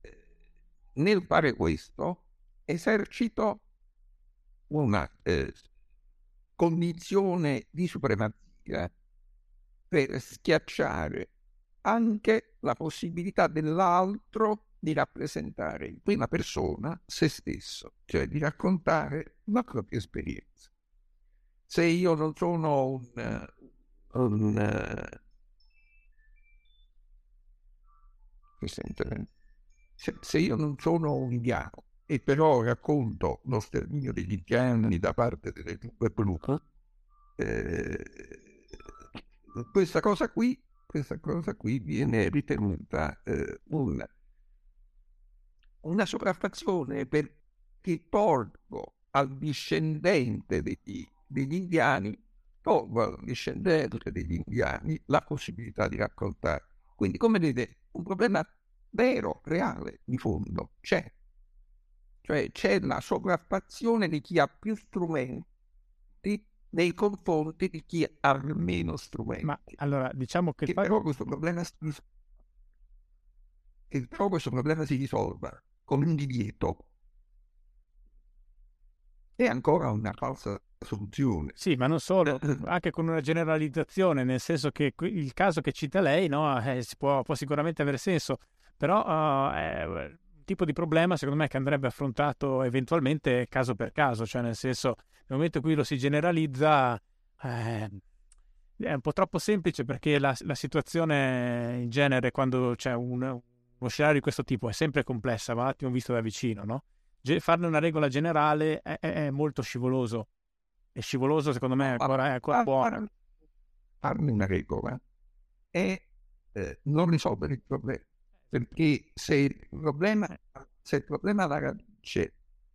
eh, nel fare questo esercito una eh, condizione di supremazia per schiacciare anche la possibilità dell'altro di rappresentare in prima persona se stesso, cioè di raccontare la propria esperienza. Se io non sono un, un se, se io non sono un indiano e però racconto lo sterminio degli indiani da parte delle truppe blu, eh, questa cosa qui questa cosa qui viene ritenuta eh, una, una sopraffazione perché tolgo al discendente degli, degli indiani, tolgo al discendente degli indiani la possibilità di raccontare. Quindi, come vedete, un problema vero, reale, di fondo c'è. Cioè c'è la sopraffazione di chi ha più strumenti nei confronti di chi ha meno strumenti.
Ma allora diciamo che,
che però questo problema si che però questo problema si risolva con un divieto è ancora una falsa soluzione.
Sì, ma non solo, anche con una generalizzazione, nel senso che il caso che cita lei no, eh, può, può, sicuramente avere senso, però uh, è un tipo di problema secondo me che andrebbe affrontato eventualmente caso per caso, cioè nel senso nel momento in cui lo si generalizza eh, è un po' troppo semplice perché la, la situazione in genere quando c'è un, uno scenario di questo tipo è sempre complessa, va un attimo visto da vicino, no? farne una regola generale è, è, molto scivoloso. È scivoloso, secondo me, ancora, è ancora buono.
Farne una regola è eh, non risolvere il problema. Perché se il problema, se il problema alla radice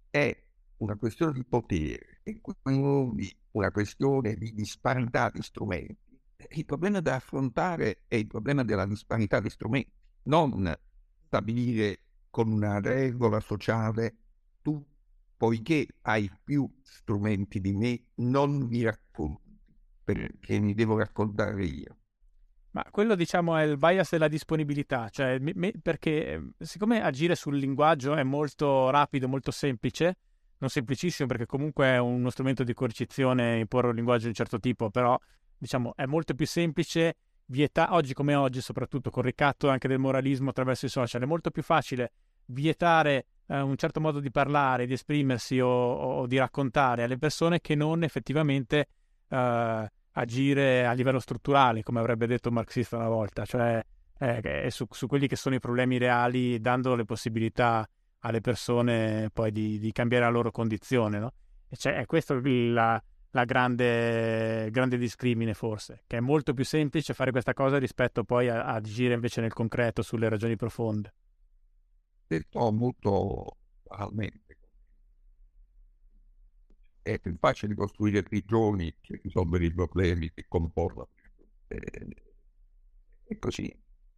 è una questione di potere e quindi una questione di disparità di strumenti, il problema da affrontare è il problema della disparità di strumenti, non stabilire con una regola sociale tu, poiché hai più strumenti di me, non mi racconti, perché mi devo raccontare io.
Ma quello diciamo è il bias della disponibilità, cioè me, perché ehm, siccome agire sul linguaggio è molto rapido, molto semplice, non semplicissimo perché comunque è uno strumento di coercizione imporre un linguaggio di un certo tipo, però diciamo è molto più semplice vietare, oggi come oggi, soprattutto con il ricatto anche del moralismo attraverso i social, è molto più facile vietare eh, un certo modo di parlare, di esprimersi o, o, di raccontare alle persone che non effettivamente eh, agire a livello strutturale, come avrebbe detto un marxista una volta, cioè eh, su, su, quelli che sono i problemi reali, dando le possibilità alle persone poi di, di cambiare la loro condizione. No? E cioè, è questo la grande, grande discrimine forse, che è molto più semplice fare questa cosa rispetto poi a, a agire invece nel concreto sulle ragioni profonde
detto molto banalmente. È più facile costruire prigioni che risolvere i problemi che comportano. E così,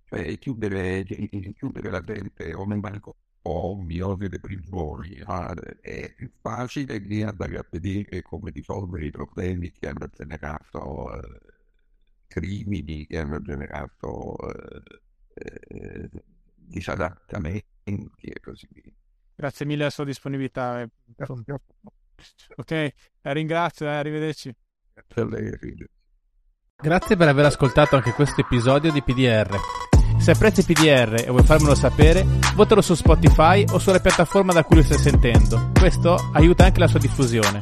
cioè chiudere, chiudere la gente o nel o nelle prigioni ah, è più facile che andare a vedere come risolvere i problemi che hanno generato eh, crimini, che hanno generato eh, eh, disadattamenti e così via.
Grazie mille alla sua disponibilità. Eh, ok, la ringrazio, eh, arrivederci.
Grazie a lei, arrivederci.
Grazie per aver ascoltato anche questo episodio di PDR. Se apprezzi PDR e vuoi farmelo sapere, votalo su Spotify o sulla piattaforma da cui lo stai sentendo. Questo aiuta anche la sua diffusione.